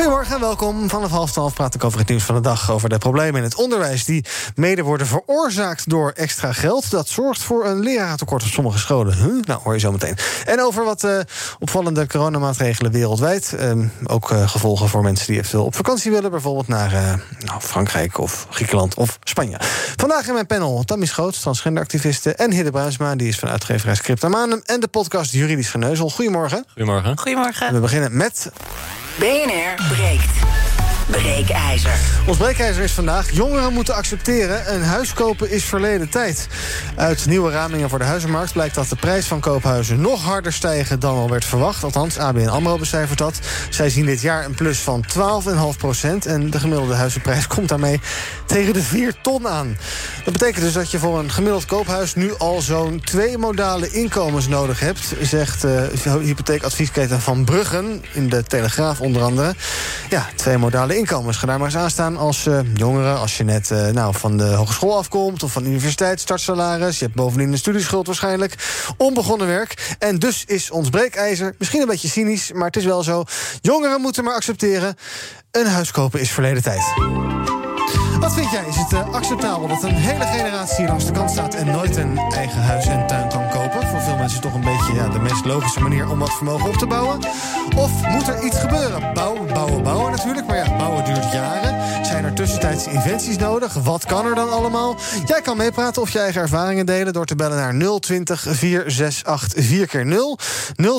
Goedemorgen en welkom. Vanaf half twaalf praat ik over het nieuws van de dag. Over de problemen in het onderwijs die mede worden veroorzaakt door extra geld. Dat zorgt voor een leraartekort op sommige scholen. Huh? Nou, hoor je zo meteen. En over wat uh, opvallende coronamaatregelen wereldwijd. Uh, ook uh, gevolgen voor mensen die eventueel op vakantie willen. Bijvoorbeeld naar uh, nou, Frankrijk of Griekenland of Spanje. Vandaag in mijn panel Tammy Schoots, transgenderactiviste. En Hidde Bruinsma, die is van uitgeverij Scriptamanum. En de podcast Juridisch Geneuzel. Goedemorgen. Goedemorgen. Goedemorgen. En we beginnen met... BNR breekt. Breekijzer. Ons breekijzer is vandaag... jongeren moeten accepteren... een huis kopen is verleden tijd. Uit nieuwe ramingen voor de huizenmarkt blijkt dat de prijs van koophuizen... nog harder stijgen dan al werd verwacht. Althans, ABN AMRO becijfert dat. Zij zien dit jaar een plus van 12,5 procent... en de gemiddelde huizenprijs komt daarmee tegen de 4 ton aan. Dat betekent dus dat je voor een gemiddeld koophuis... nu al zo'n twee modale inkomens nodig hebt... zegt uh, hypotheekadviesketen Van Bruggen... in de Telegraaf onder andere. Ja, twee modale. Ga daar maar eens aan staan als uh, jongere. Als je net uh, nou, van de hogeschool afkomt of van de universiteit, startsalaris. Je hebt bovendien een studieschuld waarschijnlijk. Onbegonnen werk. En dus is ons breekijzer misschien een beetje cynisch, maar het is wel zo. Jongeren moeten maar accepteren. Een huis kopen is verleden tijd. Wat vind jij? Is het uh, acceptabel dat een hele generatie langs de kant staat... en nooit een eigen huis en tuin kan kopen? Voor veel mensen toch een beetje ja, de meest logische manier om wat vermogen op te bouwen. Of moet er iets gebeuren? Bouwen, bouwen, bouwen natuurlijk. Maar ja, bouwen duurt jaren. Er tussentijds inventies nodig? Wat kan er dan allemaal? Jij kan meepraten of je eigen ervaringen delen... door te bellen naar 020 468 4x0.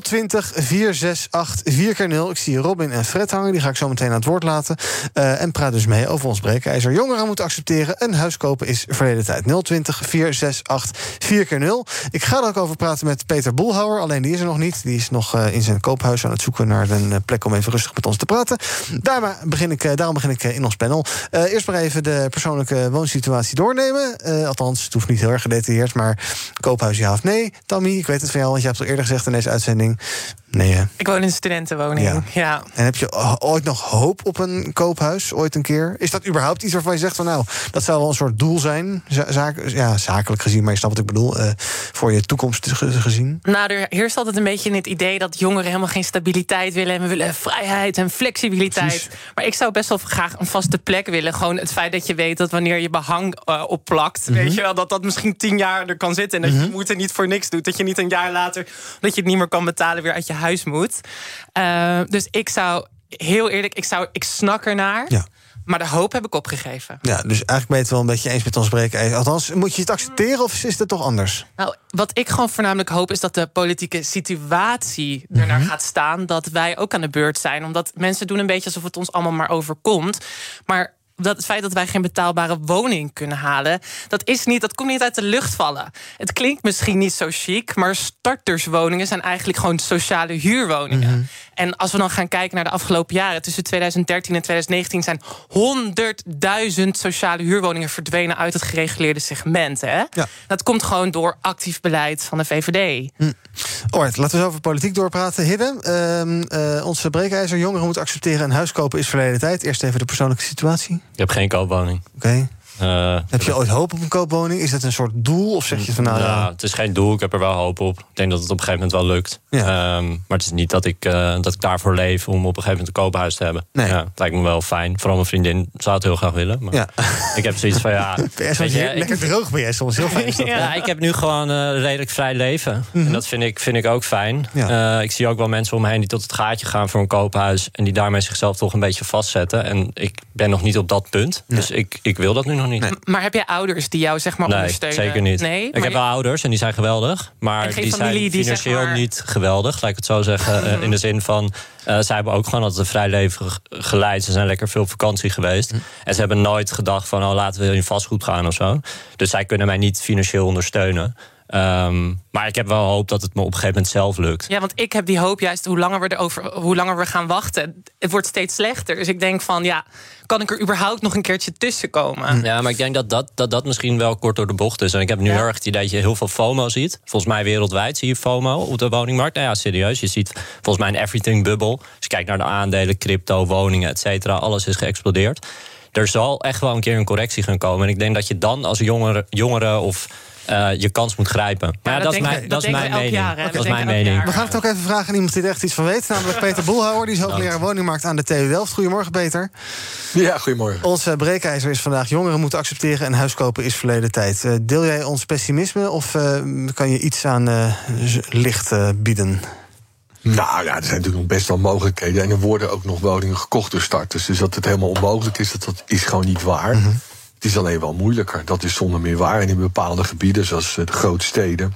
020 468 4x0. Ik zie Robin en Fred hangen. Die ga ik zo meteen aan het woord laten. Uh, en praat dus mee over ons breekijzer. Jongeren moeten accepteren. Een huis kopen is verleden tijd. 020 468 4x0. Ik ga er ook over praten met Peter Boelhouwer. Alleen die is er nog niet. Die is nog uh, in zijn koophuis aan het zoeken naar een plek om even rustig met ons te praten. Daarom begin ik, daarom begin ik in ons panel. Uh, eerst maar even de persoonlijke woonsituatie doornemen. Uh, althans, het hoeft niet heel erg gedetailleerd, maar koophuis ja of nee. Tammy, ik weet het van jou, want je hebt het al eerder gezegd in deze uitzending. Nee, hè? Ik woon in een studentenwoning. Ja. ja. En heb je ooit nog hoop op een koophuis? Ooit een keer? Is dat überhaupt iets waarvan je zegt van nou, dat zou wel een soort doel zijn? Zaak, ja, zakelijk gezien, maar je snapt wat ik bedoel. Uh, voor je toekomst gezien? Nou, er heerst altijd een beetje het idee dat jongeren helemaal geen stabiliteit willen. En we willen vrijheid en flexibiliteit. Precies. Maar ik zou best wel graag een vaste plek willen. Gewoon het feit dat je weet dat wanneer je behang uh, opplakt, mm -hmm. weet je wel, dat dat misschien tien jaar er kan zitten. En dat mm -hmm. je moeite niet voor niks doet. Dat je niet een jaar later, dat je het niet meer kan betalen, weer uit je huis moet. Uh, dus ik zou heel eerlijk, ik, zou, ik snak ernaar. Ja. Maar de hoop heb ik opgegeven. Ja, dus eigenlijk ben je het wel een beetje eens met ons breken. Althans, moet je het accepteren of is het toch anders? Nou, wat ik gewoon voornamelijk hoop is dat de politieke situatie ernaar mm -hmm. gaat staan. Dat wij ook aan de beurt zijn. Omdat mensen doen een beetje alsof het ons allemaal maar overkomt. Maar dat het feit dat wij geen betaalbare woning kunnen halen, dat is niet, dat komt niet uit de lucht vallen. Het klinkt misschien niet zo chic, maar starterswoningen zijn eigenlijk gewoon sociale huurwoningen. Mm -hmm. En als we dan gaan kijken naar de afgelopen jaren, tussen 2013 en 2019 zijn 100.000 sociale huurwoningen verdwenen uit het gereguleerde segment. Hè? Ja. Dat komt gewoon door actief beleid van de VVD. Hm. Alright, laten we eens over politiek doorpraten. Hidde, uh, uh, onze breekijzer, jongeren moeten accepteren een huis kopen is verleden tijd. Eerst even de persoonlijke situatie. Ik heb geen koopwoning. Oké. Okay. Uh, heb je ooit hoop op een koopwoning? Is dat een soort doel? Of zeg je van nou ja, ja, het is geen doel. Ik heb er wel hoop op. Ik denk dat het op een gegeven moment wel lukt. Ja. Um, maar het is niet dat ik, uh, dat ik daarvoor leef om op een gegeven moment een koophuis te hebben. Nee. Ja, het lijkt me wel fijn. Vooral mijn vriendin zou het heel graag willen. Maar ja. ik heb zoiets van ja. PS, je, je, lekker ik, droog ben jij soms heel fijn. ja. ja, ik heb nu gewoon een uh, redelijk vrij leven. Mm -hmm. En dat vind ik, vind ik ook fijn. Ik zie ook wel mensen om me heen die tot het gaatje gaan voor een koophuis. En die daarmee zichzelf toch een beetje vastzetten. En ik ben nog niet op dat punt. Dus ik, ik wil dat nu nog niet. Nee. Maar heb jij ouders die jou zeg maar nee, ondersteunen? zeker niet. Nee, ik heb wel ouders en die zijn geweldig. Maar die zijn die, financieel zeg maar... niet geweldig, laat ik het zo zeggen. Uh, in de zin van, uh, zij hebben ook gewoon altijd een vrij leven geleid. Ze zijn lekker veel op vakantie geweest. Mm. En ze hebben nooit gedacht van, oh, laten we in vastgoed gaan of zo. Dus zij kunnen mij niet financieel ondersteunen. Ehm, maar ik heb wel hoop dat het me op een gegeven moment zelf lukt. Ja, want ik heb die hoop juist hoe langer we erover, hoe langer we gaan wachten. Het wordt steeds slechter. Dus ik denk van ja, kan ik er überhaupt nog een keertje tussen komen? Ja, maar ik denk dat dat, dat dat misschien wel kort door de bocht is. En ik heb nu Ja. heel erg het idee dat je heel veel FOMO ziet. Volgens mij wereldwijd zie je FOMO op de woningmarkt. Nou ja, serieus. Je ziet volgens mij een everything bubble. Als je kijkt naar de aandelen, crypto, woningen, et cetera. Alles is geëxplodeerd. Er zal echt wel een keer een correctie gaan komen. En ik denk dat je dan als jongere, jongere of eh, je kans moet grijpen. Maar ja, dat dat, is mijn, dat is mijn mening. jaar? Dat We is mijn mening. jaar. We gaan het ook even vragen aan iemand die er echt iets van weet. Namelijk Peter Boelhouwer, die is hoogleraar woningmarkt aan de TU Delft. Goedemorgen, Peter. Ja, goedemorgen. Ons eh, breekijzer is vandaag jongeren moeten accepteren en huis kopen is verleden tijd. Eh, deel jij ons pessimisme of eh, kan je iets aan eh, licht eh, bieden? Nou ja, er zijn natuurlijk nog best wel mogelijkheden. En er worden ook nog woningen gekocht door starters. Dus dat het helemaal onmogelijk is, dat, dat is gewoon niet waar. Het is alleen wel moeilijker. Dat is zonder meer waar. En in bepaalde gebieden, zoals eh, de grote steden...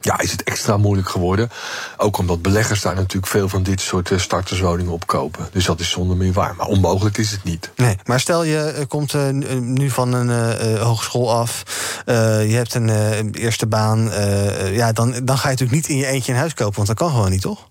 Ja, is het extra moeilijk geworden. Ook omdat beleggers daar natuurlijk veel van dit soort eh, starterswoningen opkopen. Dus dat is zonder meer waar. Maar onmogelijk is het niet. Nee, maar stel je eh, komt nu van een hogeschool af, je hebt een eerste baan, ja, dan, dan ga je natuurlijk niet in je eentje een huis kopen, want dat kan gewoon niet, toch?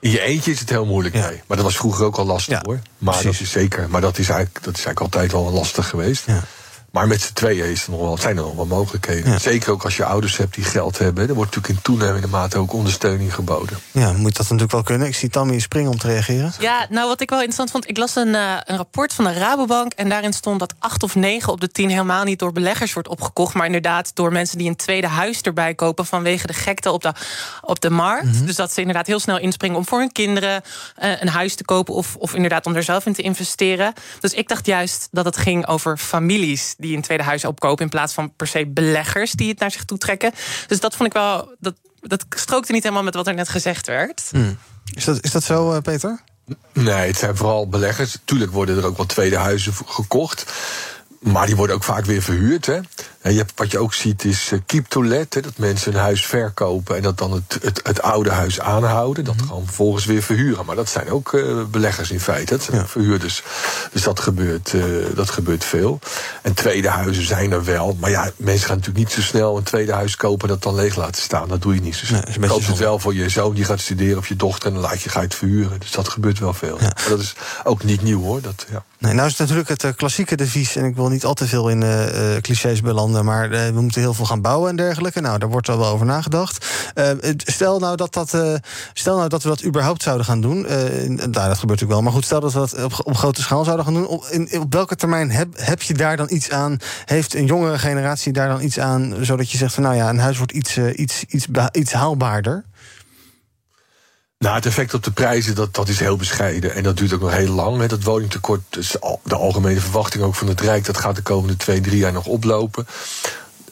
In je eentje is het heel moeilijk, Ja. nee. Maar dat was vroeger ook al lastig, hoor. Maar precies. dat is zeker. Maar dat is eigenlijk, dat is eigenlijk altijd wel lastig geweest. Ja. Maar met z'n tweeën is er nog wel, zijn er nog wel mogelijkheden. Ja. Zeker ook als je ouders hebt die geld hebben. Er wordt natuurlijk in toenemende mate ook ondersteuning geboden. Ja, moet dat natuurlijk wel kunnen. Ik zie Tammy springen om te reageren. Ja, nou wat ik wel interessant vond, ik las een, eh, een rapport van de Rabobank en daarin stond dat 8 of 9 op de 10 helemaal niet door beleggers wordt opgekocht, maar inderdaad door mensen die een tweede huis erbij kopen vanwege de gekte op de, op de markt. Dus dat ze inderdaad heel snel inspringen om voor hun kinderen eh, een huis te kopen of, of inderdaad om er zelf in te investeren. Dus ik dacht juist dat het ging over families die een tweede huis opkopen in plaats van per se beleggers die het naar zich toe trekken. Dus dat vond ik wel, dat, dat strookte niet helemaal met wat er net gezegd werd. Is dat, is dat zo, eh, Peter? Nee, het zijn vooral beleggers. Tuurlijk worden er ook wel tweede huizen gekocht. Maar die worden ook vaak weer verhuurd. Hè. En je hebt, wat je ook ziet is eh, keep to let. Hè, dat mensen een huis verkopen en dat dan het, het, het oude huis aanhouden. Dat gaan vervolgens weer verhuren. Maar dat zijn ook eh, beleggers in feite. Dat zijn Ja. verhuurders. Dus dat gebeurt, eh, dat gebeurt veel. En tweede huizen zijn er wel. Maar ja, mensen gaan natuurlijk niet zo snel een tweede huis kopen en dat dan leeg laten staan. Dat doe je niet zo snel. Nee, is een beetje Koop het wel voor je zoon die gaat studeren of je dochter en dan laat je, ga je het verhuren. Dus dat gebeurt wel veel. Maar dat is ook niet nieuw hoor. Dat, ja. Nee, nou is het natuurlijk het klassieke devies, en ik wil niet al te veel in clichés belanden, maar eh, we moeten heel veel gaan bouwen en dergelijke. Nou, daar wordt al wel over nagedacht. Eh, stel, nou dat dat, eh, stel nou dat we dat überhaupt zouden gaan doen. en- nou, dat gebeurt natuurlijk wel. Maar goed, stel dat we dat op, op grote schaal zouden gaan doen. Op, in, op welke termijn heb, heb je daar dan iets aan? Heeft een jongere generatie daar dan iets aan, zodat je zegt van nou ja, een huis wordt iets, iets, iets, iets haalbaarder? Nou, het effect op de prijzen, dat, dat is heel bescheiden. En dat duurt ook nog heel lang. Hè. Dat woningtekort, dus de algemene verwachting ook van het Rijk... dat gaat de komende twee, drie jaar nog oplopen.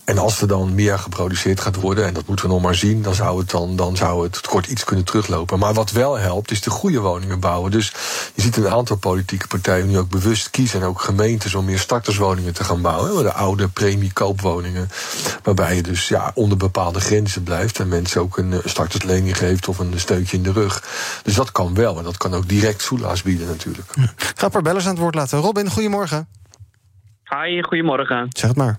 En als er dan meer geproduceerd gaat worden, en dat moeten we nog maar zien, dan zou het, dan, dan zou het tekort iets kunnen teruglopen. Maar wat wel helpt, is de goede woningen bouwen. Dus je ziet een aantal politieke partijen nu ook bewust kiezen, en ook gemeentes, om meer starterswoningen te gaan bouwen. hè. De oude premiekoopwoningen, waarbij je dus ja, onder bepaalde grenzen blijft en mensen ook een starterslening geeft of een steuntje in de rug. Dus dat kan wel, en dat kan ook direct soelaas bieden natuurlijk. Ik ga bellers aan het woord laten. Robin, goedemorgen. Hi, goedemorgen. Zeg het maar.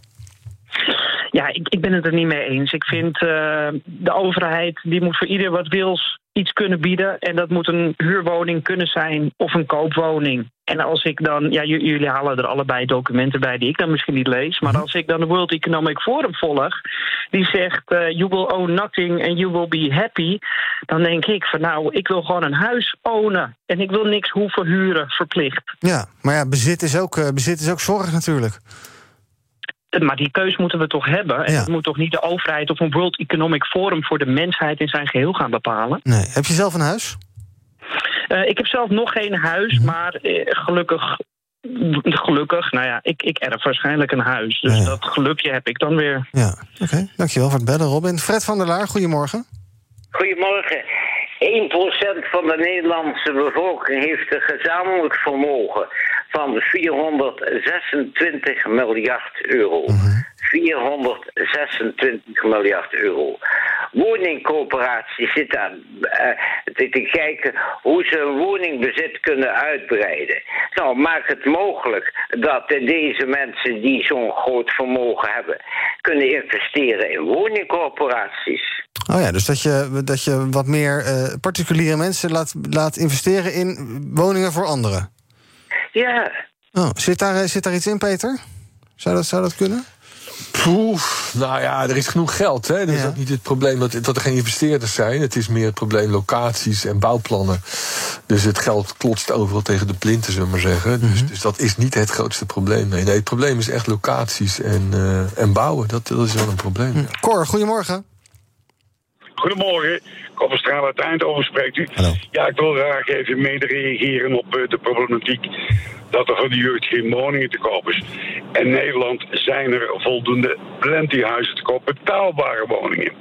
Ja, ik, ik ben het er niet mee eens. Ik vind eh, de overheid die moet voor ieder wat wils iets kunnen bieden. En dat moet een huurwoning kunnen zijn of een koopwoning. En als ik dan, ja, jullie halen er allebei documenten bij die ik dan misschien niet lees. Maar als ik dan de World Economic Forum volg, die zegt: eh, You will own nothing and you will be happy. Dan denk ik van nou, ik wil gewoon een huis ownen. En ik wil niks hoeven huren verplicht. Ja, maar ja, bezit is ook, eh, bezit is ook zorg natuurlijk. Maar die keus moeten we toch hebben. En Ja. het moet toch niet de overheid of een World Economic Forum voor de mensheid in zijn geheel gaan bepalen. Nee. Heb je zelf een huis? Eh, ik heb zelf nog geen huis, Mhm. maar eh, gelukkig. Gelukkig, nou ja, ik, ik erf waarschijnlijk een huis. Dus Ja, ja. dat gelukje heb ik dan weer. Ja. Oké, dankjewel voor het bellen, Robin. Fred van der Laar, goedemorgen. Goedemorgen. 1% van de Nederlandse bevolking heeft een gezamenlijk vermogen van 426 miljard euro. 426 miljard euro. woningcoöperaties zitten aan, te, te kijken hoe ze hun woningbezit kunnen uitbreiden. Nou, maak het mogelijk dat deze mensen die zo'n groot vermogen hebben, kunnen investeren in woningcorporaties. Oh ja, dus dat je, dat je wat meer uh, particuliere mensen laat, laat investeren in woningen voor anderen. Ja. Oh, zit, daar, zit daar iets in, Peter? Zou dat, zou dat kunnen? Poeh, nou ja, er is genoeg geld. Hè? Dat is ook niet het probleem dat, dat er geen investeerders zijn. Het is meer het probleem locaties en bouwplannen. Dus het geld klotst overal tegen de plinten, zullen we maar zeggen. dus, mhm. dus, dat is niet het grootste probleem. Nee, nee het probleem is echt locaties en, uh, en bouwen. Dat, dat is wel een probleem. Mhm. Cor, goedemorgen. Goedemorgen, Koppenstraal uit Eindhoven spreekt u. Hallo. Ja, ik wil graag even mede reageren op uh, de problematiek dat er voor de jeugd geen woningen te koop is. In Nederland zijn er voldoende plentyhuizen te koop, betaalbare woningen.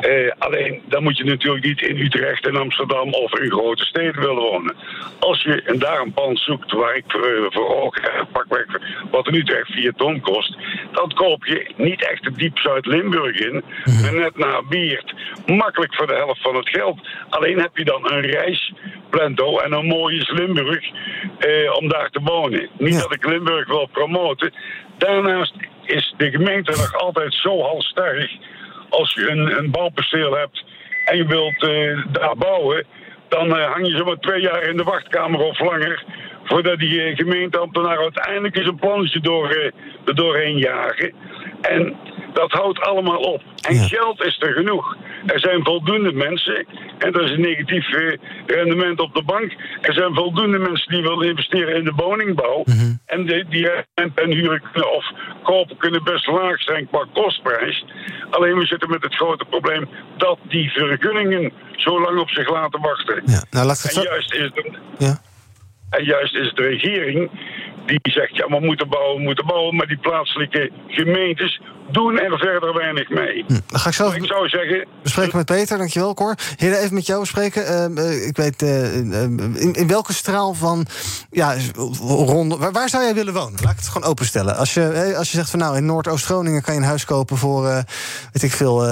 Eh, alleen, dan moet je natuurlijk niet in Utrecht en Amsterdam of in grote steden willen wonen. Als je daar een pand zoekt waar ik voor, voor ogen heb, pakweg wat in Utrecht 4 ton kost, dan koop je niet echt de diep Zuid-Limburg in, mhm. maar net naar Biert. Makkelijk voor de helft van het geld. Alleen heb je dan een reisplento en een mooie Limburg eh, om daar te wonen. Niet dat ik Limburg wil promoten. Daarnaast is de gemeente nog altijd zo halstarrig als je een, een bouwperceel hebt en je wilt uh, daar bouwen, dan uh, hang je zomaar twee jaar in de wachtkamer of langer. Voordat die uh, gemeenteambtenaar uiteindelijk eens een plannetje door, er doorheen jagen. En dat houdt allemaal op. En geld is er genoeg. Er zijn voldoende mensen, en dat is een negatief eh, rendement op de bank. Er zijn voldoende mensen die willen investeren in de woningbouw. Mhm. En die, die en, en huren of kopen kunnen best laag zijn qua kostprijs. Alleen we zitten met het grote probleem dat die vergunningen zo lang op zich laten wachten. Ja, nou, laat het en, juist is de, ja. En juist is de regering die zegt, ja, we moeten bouwen, we moeten bouwen. Maar die plaatselijke gemeentes doen er verder weinig mee. Hm, dan ga ik zelf ik zou zeggen... bespreken met Peter, dankjewel Cor. Heren, even met jou bespreken. Ehm, eh, ik weet, uh, in, in, welke straal van... Ja, rond, waar, zou jij willen wonen? Laat ik het gewoon openstellen. Als je, als je zegt van nou, in Noordoost-Groningen kan je een huis kopen voor, uh, weet ik veel,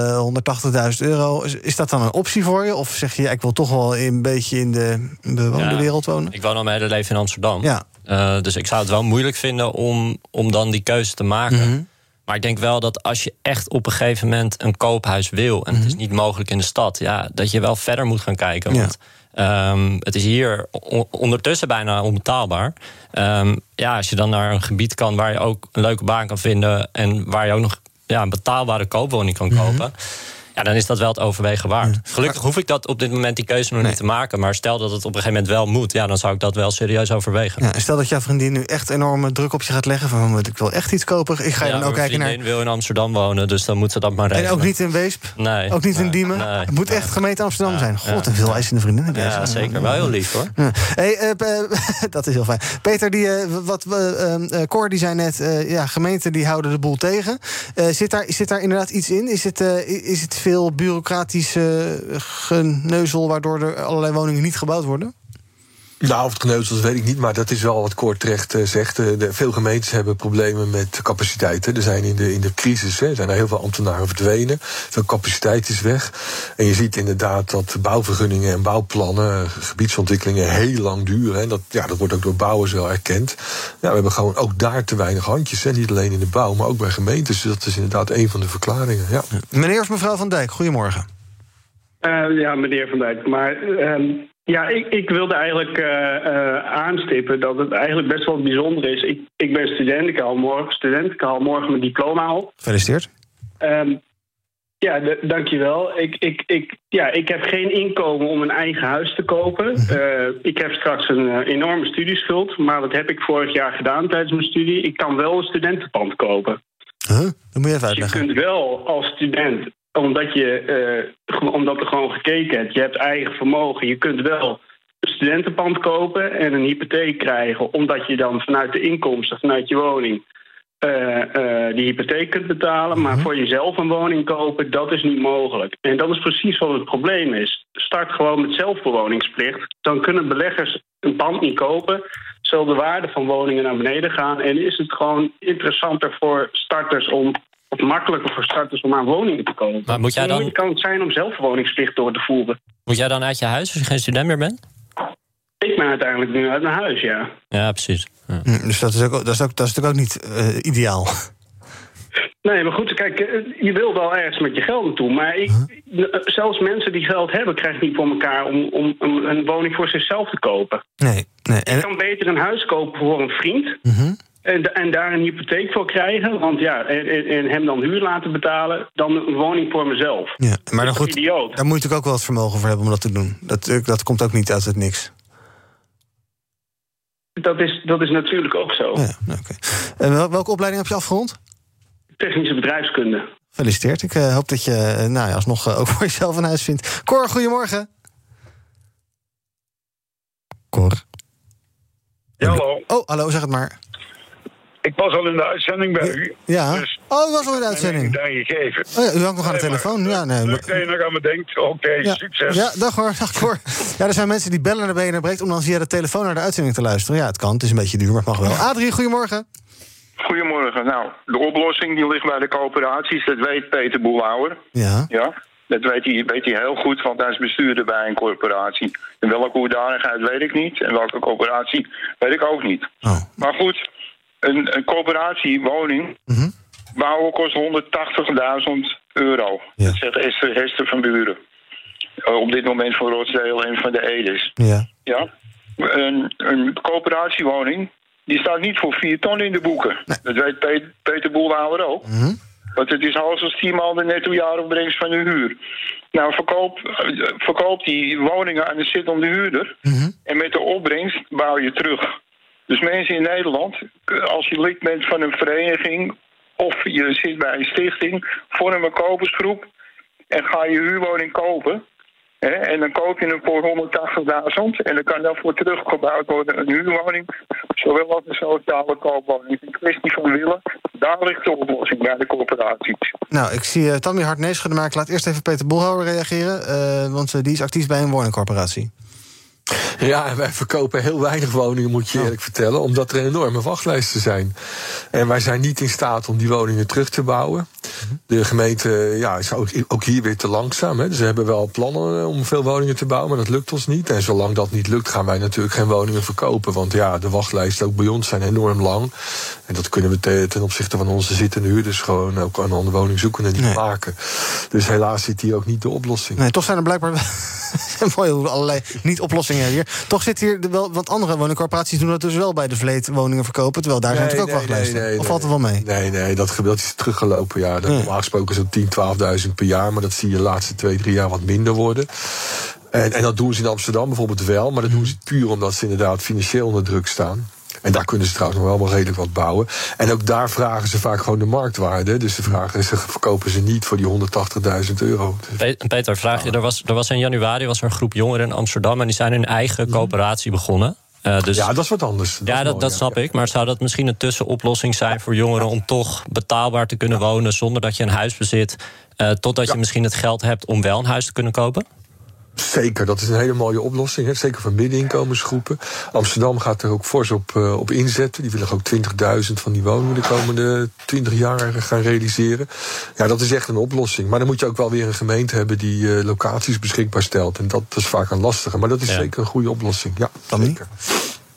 180.000 euro. Is, is, dat dan een optie voor je? Of zeg je, ja, ik wil toch wel een beetje in de bewoonde wereld wonen? Ik woon al mijn hele leven in Amsterdam. Ja. Uh, dus ik zou het wel moeilijk vinden om, om dan die keuze te maken. Mm Maar ik denk wel dat als je echt op een gegeven moment een koophuis wil... en het is mhm. niet mogelijk in de stad... Ja, dat je wel verder moet gaan kijken. Want um, het is hier ondertussen bijna onbetaalbaar. Um, ja, als je dan naar een gebied kan waar je ook een leuke baan kan vinden... en waar je ook nog ja, een betaalbare koopwoning kan mhm. kopen ja, dan is dat wel het overwegen waard. Gelukkig hoef ik dat op dit moment die keuze nog niet te maken. Maar stel dat het op een gegeven moment wel moet, ja, dan zou ik dat wel serieus overwegen. Ja, stel dat jouw vriendin nu echt enorme druk op je gaat leggen van ik wil echt iets kopen. Ik ga je dan ook kijken naar. Mijn wil in Amsterdam wonen, dus dan moet ze dat maar regelen. En ook niet in Weesp? Nee. Ook niet in Diemen? het moet echt gemeente Amsterdam zijn. God, en veel eisende vriendinnen. Ja, zeker. Wel heel lief hoor. Hey, uh, dat is heel fijn. Peter, die, uh, wat, uh, Cor die zei net, ja, gemeenten die houden de boel tegen. zit, daar, zit daar inderdaad iets in? Is het, is het veel bureaucratische geneuzel waardoor er allerlei woningen niet gebouwd worden? Nou, of het geneuzel weet ik niet, maar dat is wel wat Kort terecht uh, zegt. De, veel gemeentes hebben problemen met capaciteiten. Er zijn in de, in de crisis hè, zijn er heel veel ambtenaren verdwenen. Veel capaciteit is weg. En je ziet inderdaad dat bouwvergunningen en bouwplannen, gebiedsontwikkelingen heel lang duren. En dat, ja, dat wordt ook door bouwers wel erkend. Ja, we hebben gewoon ook daar te weinig handjes. Hè, niet alleen in de bouw, maar ook bij gemeentes. Dus dat is inderdaad een van de verklaringen. Ja. Meneer of mevrouw Van Dijk, goedemorgen. Uh, ja, meneer Van Dijk. Maar ehm, ja, ik, ik wilde eigenlijk uh, aanstippen dat het eigenlijk best wel bijzonder is. Ik, ik ben student, ik haal morgen, student, ik haal morgen mijn diploma al. Gefeliciteerd. Um, ja, dankjewel. Ik, ik, ik, ja, ik heb geen inkomen om een eigen huis te kopen. Uh, ik heb straks een enorme studieschuld. Maar wat heb ik vorig jaar gedaan tijdens mijn studie? Ik kan wel een studentenpand kopen. Huh? Dat moet je even uitleggen. Dus je kunt wel als student omdat, je, uh, omdat er gewoon gekeken hebt. Je hebt eigen vermogen. Je kunt wel een studentenpand kopen en een hypotheek krijgen. Omdat je dan vanuit de inkomsten, vanuit je woning, uh, uh, die hypotheek kunt betalen. Maar mhm. voor jezelf een woning kopen, dat is niet mogelijk. En dat is precies wat het probleem is. Start gewoon met zelfbewoningsplicht. Dan kunnen beleggers een pand niet kopen. Zal de waarde van woningen naar beneden gaan. En is het gewoon interessanter voor starters om wat makkelijker voor starters om aan woningen te komen. Maar moet jij dan- kan het zijn om zelf woningsplicht door te voeren? Moet jij dan uit je huis als je geen student meer bent? Ik ben uiteindelijk nu uit mijn huis, ja. Ja, precies. Ja. Hm, Dus dat is, ook, dat is, ook, dat is natuurlijk ook niet eh, ideaal. Nee, maar goed, kijk, eh, je wil wel ergens met je geld naartoe. Maar ik, eh, zelfs mensen die geld hebben, krijgen niet voor elkaar om, om een, een woning voor zichzelf te kopen. Nee, nee. Je kan beter een huis kopen voor een vriend. Mhm. En, en daar een hypotheek voor krijgen. Want ja, en, en- hem dan huur laten betalen. Dan een woning voor mezelf. ja. Maar dan Dat is goed, idioot. daar moet je natuurlijk ook wel het vermogen voor hebben om dat te doen. Dat, eh, dat komt ook niet uit het niks. Dat is, dat is natuurlijk ook zo. Ja, oké. En wel- welke opleiding heb je afgerond? Technische bedrijfskunde. Gefeliciteerd. Ik eh, hoop dat je eh, nou ja, alsnog ook voor jezelf een huis vindt. Cor, goedemorgen. Cor. Ja, hallo. Oh, hallo, zeg het maar. Ik was al in de uitzending bij u. Ja. Dus Oh, u was al in de uitzending. ik daar gegeven. Oh ja, u hangt nog aan de telefoon. Ja, nee. Leuk dat je nog aan me denkt. Oké, Ja, succes. ja, dag hoor, dag Cor. Ja, er zijn mensen die bellen naar BNR Breekt... om dan via de telefoon naar de uitzending te luisteren. Ja, het kan. Het is een beetje duur, maar het mag wel. Adrie, goedemorgen. Goedemorgen. Nou, de oplossing die ligt bij de coöperaties, dat weet Peter Boelhouwer. Ja. Ja, dat weet hij, weet hij heel goed, want hij is bestuurder bij een corporatie. In welke hoedanigheid weet ik niet, en welke coöperatie weet ik ook niet. Oh. Maar goed, een, een coöperatiewoning Mhm. bouwen kost 180.000 euro. Ja. Dat zegt Esther, Hester van Buren. Eh, op dit moment van Rotsdeel en van de Edes. Ja. Ja. Een, een coöperatiewoning, die staat niet voor 4 ton in de boeken. Dat weet Pe- Peter Boelhouwer ook. Mhm. Want het is hoogstens 10 maal de netto jaaropbrengst van de huur. Nou, verkoop, eh, verkoop die woningen aan de zittende huurder. Mhm. En met de opbrengst bouw je terug. Dus mensen in Nederland, eh, als je lid bent van een vereniging... of je zit bij een stichting, vorm een kopersgroep... en ga je huurwoning kopen... Hè, en dan koop je hem voor 180.000 en dan kan daarvoor teruggebouwd worden een huurwoning, zowel als een sociale koopwoning. Een kwestie van willen. Daar ligt de oplossing bij de corporaties. Nou, ik zie uh, Tammy hard maar ik laat eerst even Peter Bolhouwer reageren. Uh, want uh, die is actief bij een woningcorporatie. Ja, en wij verkopen heel weinig woningen, moet je eerlijk vertellen, omdat er enorme wachtlijsten zijn. En wij zijn niet in staat om die woningen terug te bouwen. De gemeente ja, is ook, ook hier weer te langzaam. Hè. Dus ze hebben wel plannen om veel woningen te bouwen, maar dat lukt ons niet. En zolang dat niet lukt, gaan wij natuurlijk geen woningen verkopen. Want ja, de wachtlijsten ook bij ons zijn enorm lang. En dat kunnen we te, ten opzichte van onze zittende huurders gewoon ook aan andere woningzoekenden niet nee. maken. Dus helaas zit hier ook niet de oplossing. Nee, toch zijn er blijkbaar allerlei niet-oplossingen hier. Toch zit hier wel, want andere woningcorporaties doen dat dus wel bij de vleet woningen verkopen. Terwijl daar nee, zijn natuurlijk ook wachtlijsten. Nee, of valt het wel mee? Nee, nee, dat gebeurt is teruggelopen. Ja, dat normaal gesproken zo'n 10, 12.000 per jaar. Maar dat zie je de laatste twee, drie jaar wat minder worden. En, en dat doen ze in Amsterdam bijvoorbeeld wel. Maar dat doen ze puur omdat ze inderdaad financieel onder druk staan. En daar kunnen ze trouwens nog wel wel redelijk wat bouwen. En ook daar vragen ze vaak gewoon de marktwaarde. Dus de vraag is, ze verkopen ze niet voor die 180.000 euro. Peter, vraag je, er was, er was in januari was er een groep jongeren in Amsterdam... en die zijn hun eigen coöperatie begonnen. Uh, dus, ja, dat is wat anders. Dat ja, dat, mooi, dat snap ik. Maar zou dat misschien een tussenoplossing zijn voor jongeren... om toch betaalbaar te kunnen wonen zonder dat je een huis bezit... Uh, totdat je misschien het geld hebt om wel een huis te kunnen kopen? Zeker, dat is een hele mooie oplossing. Hè? Zeker voor middeninkomensgroepen. Amsterdam gaat er ook fors op, uh, op inzetten. Die willen ook 20.000 van die woningen de komende 20 jaar gaan realiseren. Ja, dat is echt een oplossing. Maar dan moet je ook wel weer een gemeente hebben die uh, locaties beschikbaar stelt. En dat is vaak een lastige. Maar dat is ja. zeker een goede oplossing. Ja, zeker.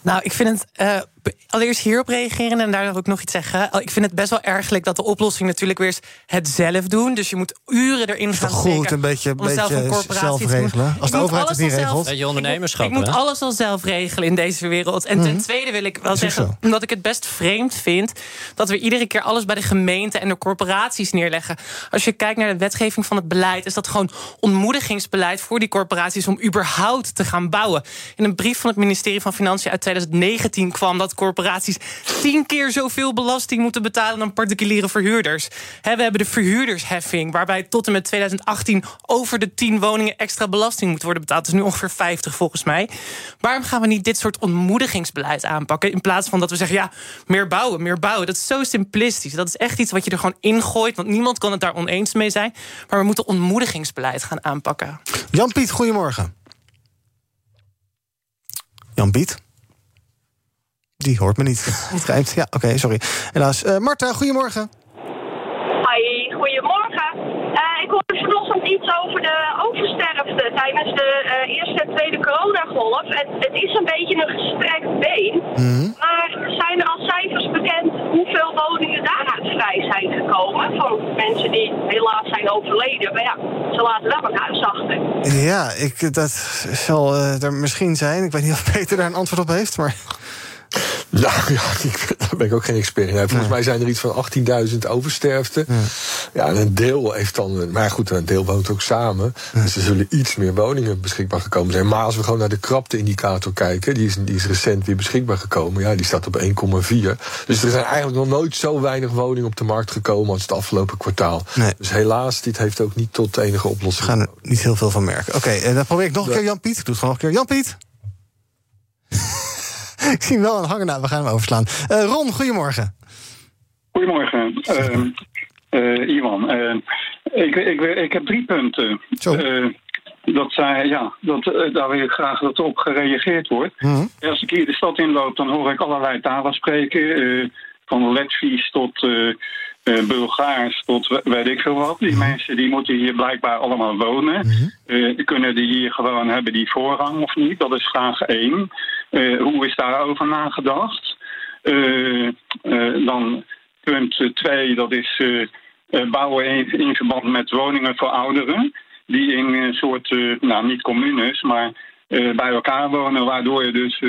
Nou, ik vind het. Uh, allereerst hierop reageren en daar wil ik nog iets zeggen. Ik vind het best wel ergelijk dat de oplossing natuurlijk weer is het zelf doen. Dus je moet uren erin gaan goed, een beetje, beetje zelf, een zelf regelen. Als de overheid het niet regelt. Je ondernemerschap. Ik, ik moet alles al zelf regelen in deze wereld. En ten mm -hmm. tweede wil ik wel zeggen, omdat ik het best vreemd vind dat we iedere keer alles bij de gemeente en de corporaties neerleggen. Als je kijkt naar de wetgeving van het beleid, is dat gewoon ontmoedigingsbeleid voor die corporaties om überhaupt te gaan bouwen. In een brief van het ministerie van Financiën uit 2019 kwam dat corporaties tien keer zoveel belasting moeten betalen dan particuliere verhuurders. We hebben de verhuurdersheffing, waarbij tot en met 2018 over de 10 woningen extra belasting moet worden betaald. Dat is nu ongeveer 50 volgens mij. Waarom gaan we niet dit soort ontmoedigingsbeleid aanpakken? In plaats van dat we zeggen, ja, meer bouwen, meer bouwen. Dat is zo simplistisch. Dat is echt iets wat je er gewoon ingooit, want niemand kan het daar oneens mee zijn. Maar we moeten ontmoedigingsbeleid gaan aanpakken. Jan-Piet, goedemorgen. Jan-Piet? Die hoort me niet. Het rijmt. Ja, oké, okay, sorry. Helaas. Uh, Marta, goedemorgen. Hi, goedemorgen. Eh, ik hoorde vanochtend iets over de oversterfte tijdens de eh, eerste en tweede coronagolf. En het is een beetje een gestrekt been. Maar zijn er al cijfers bekend hoeveel woningen daaruit vrij zijn gekomen? Van mensen die helaas zijn overleden. Maar ja, ze laten wel een huis achter. Ja, ik, dat zal eh, er misschien zijn. Ik weet niet of Peter daar een antwoord op heeft, maar... Nou ja, ik, daar ben ik ook geen expert in. Volgens mij zijn er iets van 18.000 oversterften. Ja. en een deel heeft dan. Maar goed, een deel woont ook samen. Dus er zullen iets meer woningen beschikbaar gekomen zijn. Maar als we gewoon naar de krapte-indicator kijken, die is, die is recent weer beschikbaar gekomen. Ja, die staat op 1,4. Dus er zijn eigenlijk nog nooit zo weinig woningen op de markt gekomen als het afgelopen kwartaal. Dus helaas, dit heeft ook niet tot enige oplossing. We gaan er niet heel veel van merken. Oké, en dan probeer ik nog een keer Jan-Piet. Ik doe het gewoon nog een keer. Jan-Piet! ik zie hem wel aan hangen. Nou, we gaan hem overslaan. Eh, Ron, goedemorgen. Goedemorgen, uh, uh, Iwan. Uh, ik, ik, ik heb drie punten. Uh, dat zij, ja, dat, daar wil ik graag dat op gereageerd wordt. Als ik hier de stad inloop, dan hoor ik allerlei talen spreken. van Letvies tot Bulgaars tot weet ik veel wat. Die mensen die moeten hier blijkbaar allemaal wonen. kunnen die hier gewoon hebben die voorrang of niet? Dat is vraag één. hoe is daarover nagedacht? dan punt twee, dat is bouwen in, in, verband met woningen voor ouderen. Die in een soort, nou niet communes, maar bij elkaar wonen, waardoor je dus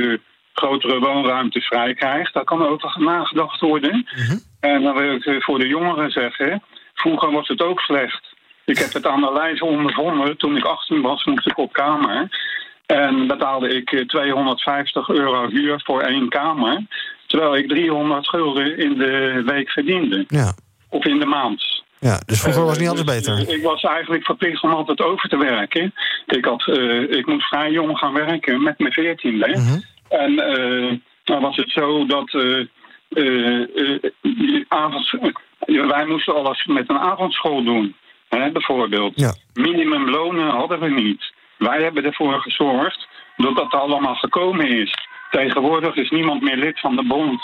grotere woonruimtes vrij krijgt. Daar kan over nagedacht worden. En dan wil ik voor de jongeren zeggen, vroeger was het ook slecht. Ik heb het aan de lijst ondervonden. Toen ik 18 was, moest ik op kamer. En betaalde ik 250 euro huur voor één kamer. Terwijl ik 300 gulden in de week verdiende. Ja. Of in de maand. Ja, dus vroeger was het niet altijd beter. Ik was eigenlijk verplicht om altijd over te werken. Ik, had, uh, ik moest vrij jong gaan werken met mijn veertiende. Mm En uh, dan was het zo dat uh, avonds, wij moesten alles met een avondschool doen. Hè, bijvoorbeeld. Ja. Minimumlonen hadden we niet. Wij hebben ervoor gezorgd dat dat allemaal gekomen is. Tegenwoordig is niemand meer lid van de bond.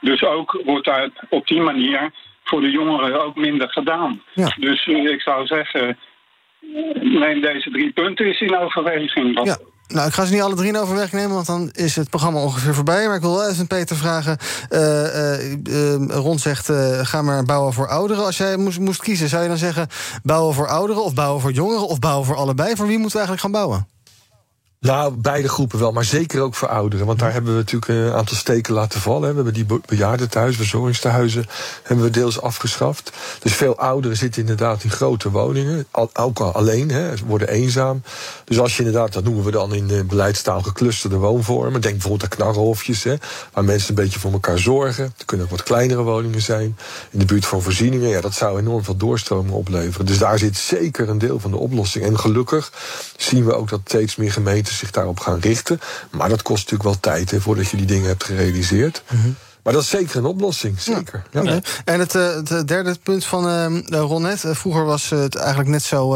Dus ook wordt daar op die manier voor de jongeren ook minder gedaan. Ja. Dus ik zou zeggen, neem deze drie punten eens in overweging. Ja. Nou, ik ga ze niet alle drie in overweging nemen, want dan is het programma ongeveer voorbij. Maar ik wil wel even Peter vragen. Uh, uh, Ron zegt, ga maar bouwen voor ouderen. Als jij moest, moest kiezen, zou je dan zeggen... bouwen voor ouderen of bouwen voor jongeren of bouwen voor allebei? Voor wie moeten we eigenlijk gaan bouwen? Nou, beide groepen wel, maar zeker ook voor ouderen. Want daar hebben we natuurlijk een aantal steken laten vallen. We hebben die bejaardentehuizen, verzorgingstehuizen hebben we deels afgeschaft. Dus veel ouderen zitten inderdaad in grote woningen. Ook al alleen, hè, ze worden eenzaam. Dus als je inderdaad, dat noemen we dan in de beleidstaal geclusterde woonvormen. Denk bijvoorbeeld aan knarrenhofjes, hè, waar mensen een beetje voor elkaar zorgen. Er kunnen ook wat kleinere woningen zijn. In de buurt van voorzieningen, ja, dat zou enorm veel doorstroming opleveren. Dus daar zit zeker een deel van de oplossing. En gelukkig zien we ook dat steeds meer zich daarop gaan richten. Maar dat kost natuurlijk wel tijd hè, voordat je die dingen hebt gerealiseerd. Maar dat is zeker een oplossing, zeker. Ja. Okay. En het, uh, het, derde punt van uh, Ronnet. Uh, vroeger was het eigenlijk net zo.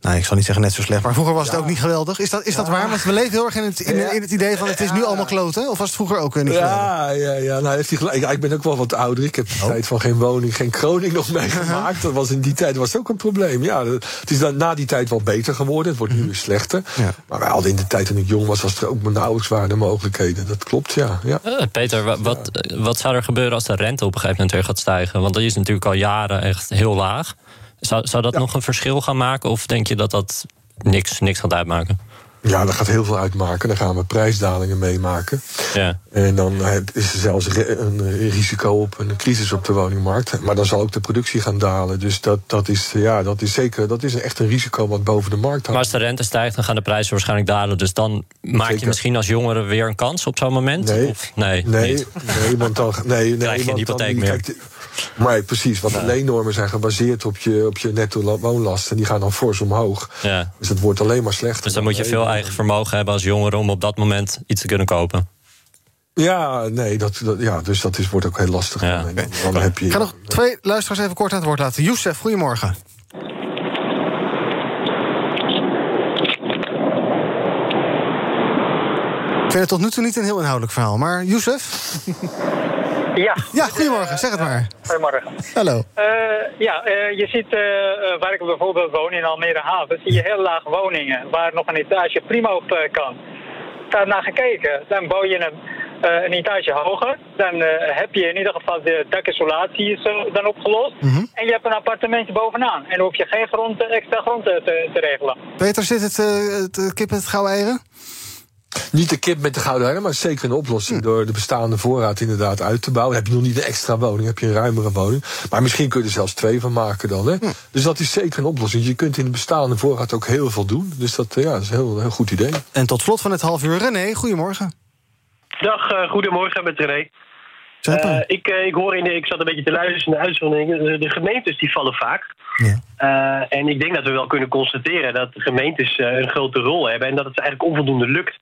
nou, ik zal niet zeggen net zo slecht, maar vroeger was het ook niet geweldig. Is dat, is dat waar? Want we leven heel erg in het, in, in het idee van het is nu allemaal kloten. Of was het vroeger ook niet ja, Ja, ja, nou heeft hij gelijk. Ik ben ook wel wat ouder. Ik heb de oh. tijd van geen woning, geen kroning nog meegemaakt. Dat was in die tijd was ook een probleem. Ja, het is dan na die tijd wel beter geworden. Het wordt nu weer slechter. Ja. Maar wij hadden in de tijd toen ik jong was, was er ook maar nauwelijks waren de mogelijkheden. Dat klopt, ja. ja. Peter, wat, wat zou er gebeuren als de rente op een gegeven moment weer gaat stijgen? Want die is natuurlijk al jaren echt heel laag. Zou, zou dat nog een verschil gaan maken? Of denk je dat dat niks, niks gaat uitmaken? Ja, dat gaat heel veel uitmaken. Dan gaan we prijsdalingen meemaken. Ja. En dan is er zelfs een risico op een crisis op de woningmarkt. Maar dan zal ook de productie gaan dalen. Dus dat, dat, is, ja, dat is zeker dat is echt een risico wat boven de markt hangt. Maar als de rente stijgt, dan gaan de prijzen waarschijnlijk dalen. Dus dan maak je misschien als jongere weer een kans op zo'n moment? Nee, of, nee, nee, nee, want dan, nee, nee, krijg je een hypotheek meer. Kijk, maar precies, want de leennormen zijn gebaseerd op je, op je netto woonlast. En die gaan dan fors omhoog. Ja. Dus het wordt alleen maar slechter. Dus dan moet je veel eigen vermogen hebben als jongere om op dat moment iets te kunnen kopen. Ja, nee, dat, dat, ja, dus dat is, wordt ook heel lastig. Ja. Dan, dan heb je, Ik ga nog twee luisteraars even kort aan het woord laten. Youssef, goedemorgen. Ik vind het tot nu toe niet een heel inhoudelijk verhaal, maar Youssef? Ja. Ja, goedemorgen. Zeg het maar. Goedemorgen. Hallo. Uh, ja, uh, je ziet uh, waar ik bijvoorbeeld woon in Almere Haven, zie je heel lage woningen waar nog een etage prima op kan. Daar naar gekeken. Dan bouw je een, een etage hoger. Dan heb je in ieder geval de dakisolatie is dan opgelost. En je hebt een appartementje bovenaan. En dan hoef je geen grond, extra grond te, te regelen. Peter, zit het, het kip met het gouden eieren? Niet de kip met de gouden eieren, maar zeker een oplossing. Door de bestaande voorraad inderdaad uit te bouwen. Dan heb je nog niet een extra woning, heb je een ruimere woning. Maar misschien kun je er zelfs twee van maken dan. Hè? Dus dat is zeker een oplossing. Je kunt in de bestaande voorraad ook heel veel doen. Dus dat, ja, dat is een heel, heel goed idee. En tot slot van het half uur, René, goedemorgen. Dag, uh, goedemorgen met René. Uh, ik, uh, ik, hoor in de, ik zat een beetje te luisteren naar de uitzonderingen. De, gemeentes die vallen vaak. Ja. Uh, en ik denk dat we wel kunnen constateren dat de gemeentes een grote rol hebben en dat het eigenlijk onvoldoende lukt.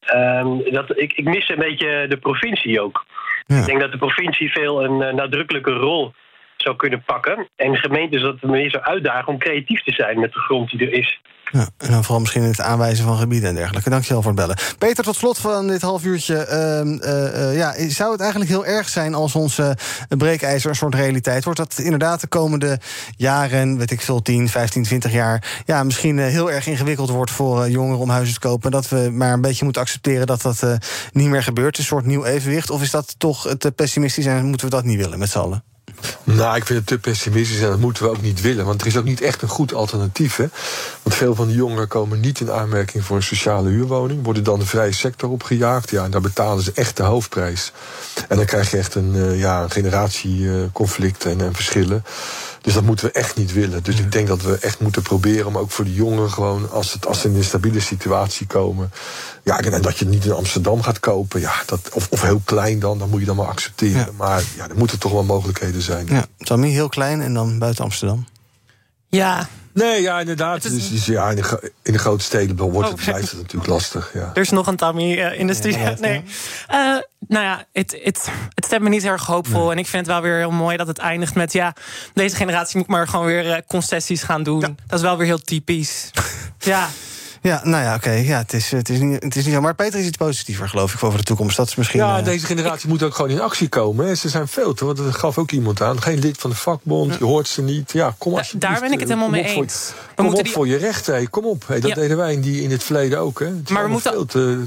Ehm, dat, ik, ik mis een beetje de provincie ook. Ja. Ik denk dat de provincie veel een nadrukkelijke rol zou kunnen pakken. En gemeentes dat meer zou uitdagen om creatief te zijn met de grond die er is. Ja, en dan vooral misschien het aanwijzen van gebieden en dergelijke. Dankjewel voor het bellen. Peter, tot slot van dit half uurtje. Uh, uh, ja, zou het eigenlijk heel erg zijn als onze breekijzer een soort realiteit wordt? Dat inderdaad de komende jaren, weet ik veel, 10, 15, 20 jaar... ja, misschien heel erg ingewikkeld wordt voor jongeren om huizen te kopen. Dat we maar een beetje moeten accepteren dat dat niet meer gebeurt. Een soort nieuw evenwicht. Of is dat toch te pessimistisch en moeten we dat niet willen met z'n allen? Nou, ik vind het te pessimistisch en dat moeten we ook niet willen. Want er is ook niet echt een goed alternatief. Hè? Want veel van de jongeren komen niet in aanmerking voor een sociale huurwoning. Worden dan de vrije sector opgejaagd. Ja, en daar betalen ze echt de hoofdprijs. En dan krijg je echt een, uh, ja, een generatieconflict en, en verschillen. Dus dat moeten we echt niet willen. Dus ik denk dat we echt moeten proberen om ook voor de jongeren gewoon, als, het, als ze in een stabiele situatie komen. Ja, en dat je niet in Amsterdam gaat kopen. Ja, dat, of, of heel klein dan, dan moet je dan maar accepteren. Maar ja, er moeten toch wel mogelijkheden zijn. Ja, Tammy, heel klein en dan buiten Amsterdam. Ja, Nee, ja, inderdaad. Is... Dus, dus, ja, in, de, in de grote steden wordt het, oh, blijft het natuurlijk lastig. Ja. Er is nog een Tammy uh, in de studio. nee. Uh, nou ja, het, het, het stemt me niet erg hoopvol. Nee. En ik vind het wel weer heel mooi dat het eindigt met... ja, deze generatie moet maar gewoon weer uh, concessies gaan doen. Ja. Dat is wel weer heel typisch. ja. Ja, nou ja, oké. Ja, het, is, het, is niet, het is niet zo. Maar Peter is iets positiever, geloof ik, over de toekomst. Dat is misschien. Ja, deze generatie moet ook gewoon in actie komen. Hè. Ze zijn veel te. Dat gaf ook iemand aan. Geen lid van de vakbond. Je hoort ze niet. Ja, kom alsjeblieft. Daar ben ik het helemaal mee eens. Kom op die... voor je rechten. Kom op. Hey, dat deden wij in, die, in het verleden ook. Hè. Het maar we moeten. Veel te,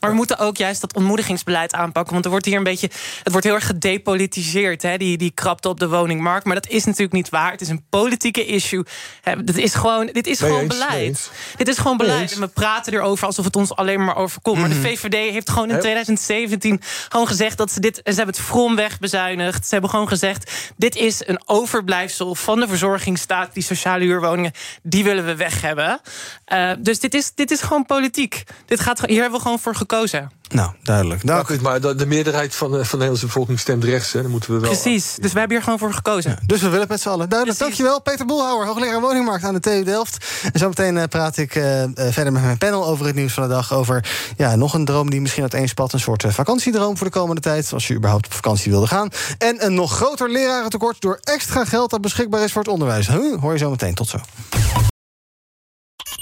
maar we moeten ook juist dat ontmoedigingsbeleid aanpakken. Want er wordt hier een beetje. Het wordt heel erg gedepolitiseerd, hè, die, die krapte op de woningmarkt. Maar dat is natuurlijk niet waar. Het is een politieke issue. dit is gewoon, dit is gewoon eens, beleid. Dit is gewoon beleid. En we praten erover alsof het ons alleen maar overkomt. Mm. Maar de mhm. VVD heeft gewoon in 2017 gewoon gezegd dat ze dit. En ze hebben het fromweg bezuinigd. Ze hebben gewoon gezegd: dit is een overblijfsel van de verzorgingsstaat. Die sociale huurwoningen, die willen we weg hebben. Uh, dus dit is, dit is gewoon politiek. Dit gaat, hier hebben we gewoon voor gekozen. Nou, duidelijk. Nou, goed, maar de, de, meerderheid van, de, van de Nederlandse bevolking stemt rechts. Hè. Dan moeten we wel. Precies, dus wij hebben hier gewoon voor gekozen. Ja, dus we willen het met z'n allen. Duidelijk, Precies. dankjewel. Peter Boelhouwer, hoogleraar woningmarkt aan de TU Delft. En zometeen uh, praat ik uh, verder met mijn panel over het nieuws van de dag. Over ja, nog een droom die misschien uiteenspat. Een soort uh, vakantiedroom voor de komende tijd. Als je überhaupt op vakantie wilde gaan. En een nog groter lerarentekort door extra geld dat beschikbaar is voor het onderwijs. Huh? Hoor je zo meteen. Tot zo.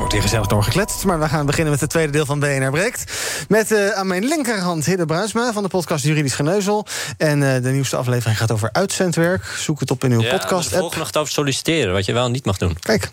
Wordt hier gezellig doorgekletst. Maar we gaan beginnen met het tweede deel van BNR Breekt. Met uh, aan mijn linkerhand Hidde Bruisma van de podcast Juridisch Geneuzel. En uh, de nieuwste aflevering gaat over uitzendwerk. Zoek het op in uw ja, podcast-app. Volgende nog over solliciteren, wat je wel niet mag doen. Kijk,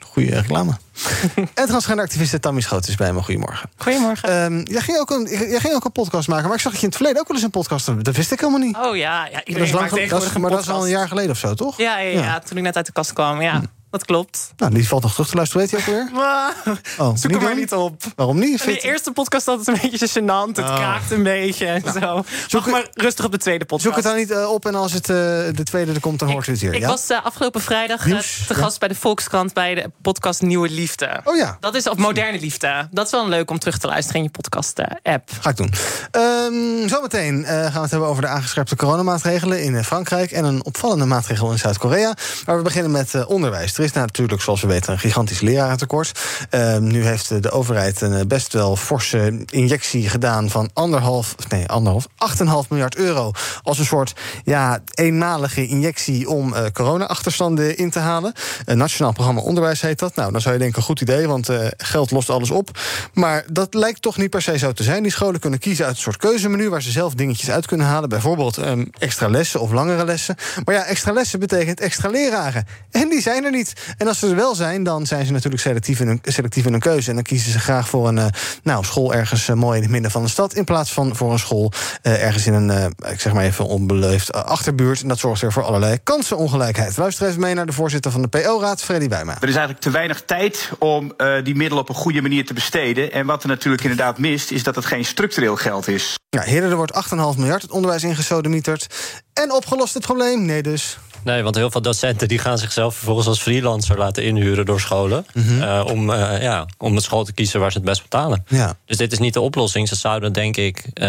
goede reclame. en transgenderactiviste Tammy Schoot is bij me. Goedemorgen. Goedemorgen. Um, jij, ging ook een, jij ging ook een podcast maken, maar ik zag dat je in het verleden ook wel eens een podcast had. Dat wist ik helemaal niet. Oh ja, ja dat is lang, dat is, maar dat is al een jaar geleden of zo, toch? Ja, ja, ja, ja. toen ik net uit de kast kwam, ja. Hm. Dat klopt. Nou, die valt nog terug te luisteren, weet je ook weer? Oh, Zoek hem maar niet op. Waarom niet? Die eerste podcast altijd een beetje gênant. Het Oh. kraakt een beetje en zo. Zoek maar rustig op de tweede podcast. Zoek het dan niet eh, op en als het, eh, de tweede er komt, dan hoort u het hier. Ik ja? was eh, afgelopen vrijdag Nieuws, te ja. gast bij de Volkskrant bij de podcast Nieuwe Liefde. Oh ja. Dat is of moderne liefde. Dat is wel leuk om terug te luisteren in je podcast-app. Ga ik doen. Ehm, zometeen gaan we het hebben over de aangescherpte coronamaatregelen in Frankrijk en een opvallende maatregel in Zuid-Korea. Maar we beginnen met onderwijs. Is natuurlijk, zoals we weten, een gigantisch lerarentekort. Ehm, nu heeft de overheid een eh, best wel forse injectie gedaan van anderhalf, nee, anderhalf, 8,5 miljard euro. Als een soort ja, eenmalige injectie om eh, corona-achterstanden in te halen. Een nationaal programma onderwijs heet dat. Nou, dan zou je denken, een goed idee, want eh, geld lost alles op. Maar dat lijkt toch niet per se zo te zijn. Die scholen kunnen kiezen uit een soort keuzemenu waar ze zelf dingetjes uit kunnen halen. Bijvoorbeeld ehm, extra lessen of langere lessen. Maar ja, extra lessen betekent extra leraren. En die zijn er niet. En als ze er wel zijn, dan zijn ze natuurlijk selectief in hun, selectief in hun keuze. En dan kiezen ze graag voor een eh, nou, school ergens eh, mooi in het midden van de stad. In plaats van voor een school eh, ergens in een, ik zeg maar even onbeleefd, achterbuurt. En dat zorgt weer voor allerlei kansenongelijkheid. Luister even mee naar de voorzitter van de PO-raad, Freddy Wijma. Er is eigenlijk te weinig tijd om die middelen op een goede manier te besteden. En wat er natuurlijk inderdaad mist, is dat het geen structureel geld is. Ja, heren, er wordt 8,5 miljard het onderwijs ingesodemieterd. En opgelost het probleem? Nee dus. Nee, want heel veel docenten die gaan zichzelf vervolgens als freelancer laten inhuren door scholen. eh, om, eh, ja, om een school te kiezen waar ze het best betalen. Ja. Dus dit is niet de oplossing. Ze zouden, denk ik, eh,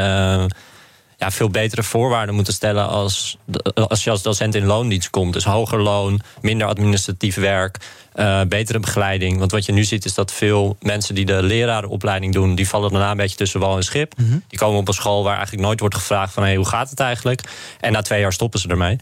ja, veel betere voorwaarden moeten stellen als, als je als docent in loondienst komt. Dus hoger loon, minder administratief werk, betere begeleiding. Want wat je nu ziet is dat veel mensen die de lerarenopleiding doen, die vallen daarna een beetje tussen wal en schip. Die komen op een school waar eigenlijk nooit wordt gevraagd van hey, hoe gaat het eigenlijk? En na twee jaar stoppen ze ermee.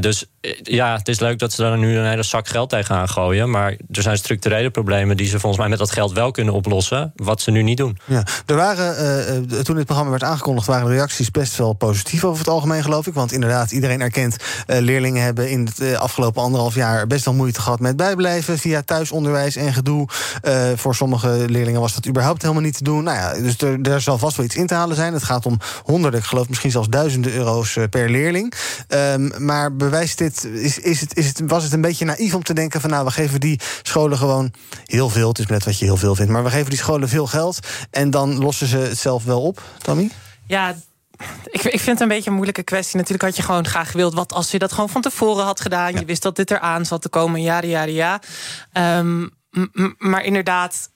Dus ja, het is leuk dat ze daar nu een hele zak geld tegenaan gooien. Maar er zijn structurele problemen die ze volgens mij met dat geld wel kunnen oplossen. Wat ze nu niet doen. Ja, er waren, eh, eh, toen dit programma werd aangekondigd, waren de reacties best wel positief over het algemeen, geloof ik. Want inderdaad, iedereen erkent, eh, leerlingen hebben in het eh, afgelopen anderhalf jaar best wel moeite gehad met bijblijven via thuisonderwijs en gedoe. Eh, voor sommige leerlingen was dat überhaupt helemaal niet te doen. Nou ja, dus er, er zal vast wel iets in te halen zijn. Het gaat om honderden, ik geloof misschien zelfs duizenden euro's eh, per leerling. Ehm, maar bewijst dit, is, is het, is het, was het een beetje naïef om te denken van nou, we geven die scholen gewoon heel veel. Het is net wat je heel veel vindt, maar we geven die scholen veel geld en dan lossen ze het zelf wel op, Tammy? Ja, ik, ik vind het een beetje een moeilijke kwestie. Natuurlijk had je gewoon graag gewild... wat als je dat gewoon van tevoren had gedaan. Je wist dat dit eraan zat te komen, ja, ja, ja. Ehm, maar inderdaad...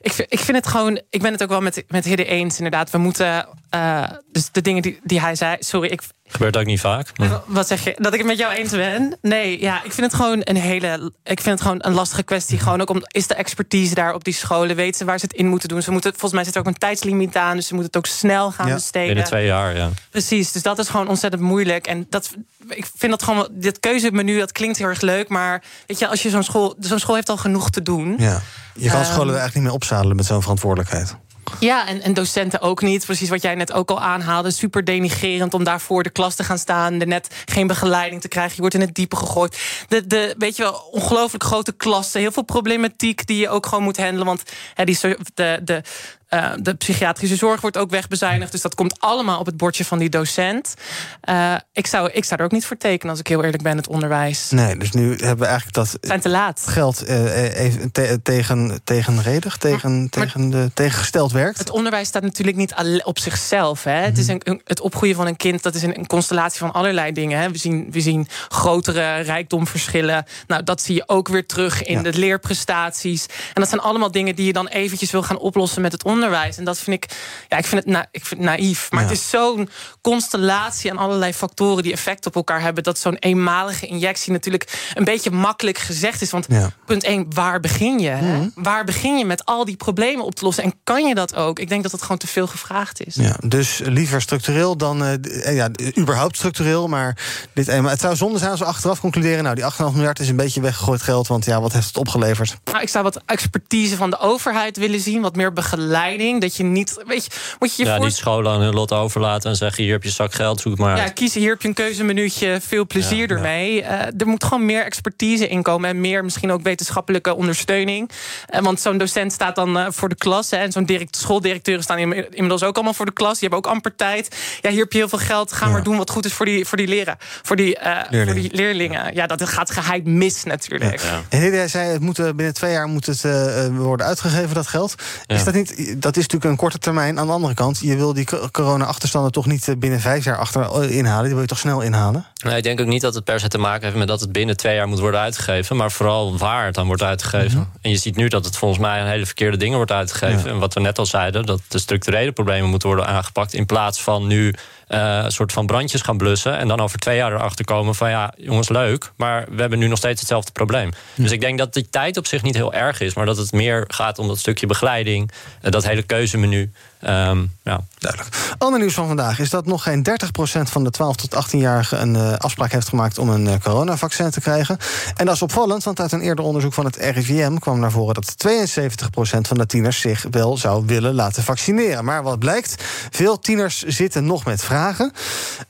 Ik vind, ik vind het gewoon... Ik ben het ook wel met, met Hidde eens, inderdaad. We moeten... eh, dus de dingen die, die hij zei... Sorry, ik, Gebeurt ook niet vaak. maar- wat zeg je? Dat ik het met jou eens ben? Nee, ja, ik vind het gewoon een hele. Ik vind het gewoon een lastige kwestie. Gewoon ook om. Is de expertise daar op die scholen? Weten ze waar ze het in moeten doen? Ze moeten, volgens mij zit er ook een tijdslimiet aan. Dus ze moeten het ook snel gaan Ja, besteden. Binnen twee jaar, ja. Precies, dus dat is gewoon ontzettend moeilijk. En dat, ik vind dat gewoon, dit keuzemenu, dat klinkt heel erg leuk. Maar weet je, als je zo'n school, zo'n school heeft al genoeg te doen. Ja. Je kan Ehm, scholen er eigenlijk niet meer opzadelen met zo'n verantwoordelijkheid. Ja, en, en docenten ook niet. Precies wat jij net ook al aanhaalde. Super denigerend om daar voor de klas te gaan staan. Er net geen begeleiding te krijgen. Je wordt in het diepe gegooid. De, de, weet je wel, ongelooflijk grote klassen. Heel veel problematiek die je ook gewoon moet handelen. Want hè, die, de, de, eh, de psychiatrische zorg wordt ook wegbezuinigd. Dus dat komt allemaal op het bordje van die docent. Eh, ik, zou, ik zou er ook niet voor tekenen, als ik heel eerlijk ben, het onderwijs. Nee, dus nu hebben we eigenlijk dat Zijn te laat. geld eh, even te- tegen, tegenredig, tegen, tegen de, tegengesteld werkt. Het onderwijs staat natuurlijk niet op zichzelf. Hè. Het, is een, een- het opgroeien van een kind dat is een, een constellatie van allerlei dingen. Hè. We, zien, we zien grotere rijkdomverschillen. Nou, dat zie je ook weer terug in de leerprestaties. En dat zijn allemaal dingen die je dan eventjes wil gaan oplossen met het onderwijs. En dat vind ik, ja, ik vind het, na, ik vind het naïef. Maar Ja. het is zo'n constellatie aan allerlei factoren die effect op elkaar hebben. Dat zo'n eenmalige injectie natuurlijk een beetje makkelijk gezegd is. Want Ja. punt 1, waar begin je? hè? Mhm. Waar begin je met al die problemen op te lossen? En kan je dat ook? Ik denk dat het gewoon te veel gevraagd is. Ja, dus liever structureel dan, eh, eh, ja, überhaupt structureel. Maar dit, eenmaal- het zou zonde zijn als we achteraf concluderen... nou, die 8,5 miljard is een beetje weggegooid geld... want ja, wat heeft het opgeleverd? Nou, ik zou wat expertise van de overheid willen zien. Wat meer begeleiding Dat je niet, weet je, moet je je ja, voor... niet scholen aan hun lot overlaten en zeggen: hier heb je zak geld, zoek maar. Ja, kiezen hier heb je een keuzeminuutje, veel plezier Ja, ermee. Eh, er moet gewoon meer expertise in komen en meer misschien ook wetenschappelijke ondersteuning. Eh, want zo'n docent staat dan eh, voor de klas hè, en zo'n direct, schooldirecteuren staan in- inmiddels ook allemaal voor de klas. Die hebben ook amper tijd. Ja, hier heb je heel veel geld. Ga maar doen wat goed is voor die, voor die leren, voor die, eh, voor Leerlingen. die leerlingen. Ja, dat gaat geheid mis natuurlijk. En Hilde zei, het moet, binnen twee jaar moet het eh, eh, worden uitgegeven, dat geld. Ja. Is dat, niet, dat is natuurlijk een korte termijn. Aan de andere kant, je wil die co- corona-achterstanden toch niet eh, binnen vijf jaar achter eh, inhalen. Die wil je toch snel inhalen? Nee, ik denk ook niet dat het per se te maken heeft met dat het binnen twee jaar moet worden uitgegeven. Maar vooral waar het dan wordt uitgegeven. Mhm. En je ziet nu dat het volgens mij aan hele verkeerde dingen wordt uitgegeven. En wat we net al zeiden, dat de structurele problemen moeten worden aangepakt. In plaats van nu een soort van brandjes gaan blussen. En dan over twee jaar erachter komen van ja, jongens, leuk. Maar we hebben nu nog steeds hetzelfde probleem. Dus ik denk dat die tijd op zich niet heel erg is. Maar dat het meer gaat om dat stukje begeleiding. eh, dat hele keuzemenu. Ehm, ja. Duidelijk. Ander nieuws van vandaag is dat nog geen 30% van de 12 tot 18-jarigen een eh, afspraak heeft gemaakt om een eh, coronavaccin te krijgen. En dat is opvallend, want uit een eerder onderzoek van het RIVM kwam naar voren dat 72% van de tieners zich wel zou willen laten vaccineren. Maar wat blijkt, veel tieners zitten nog met vragen.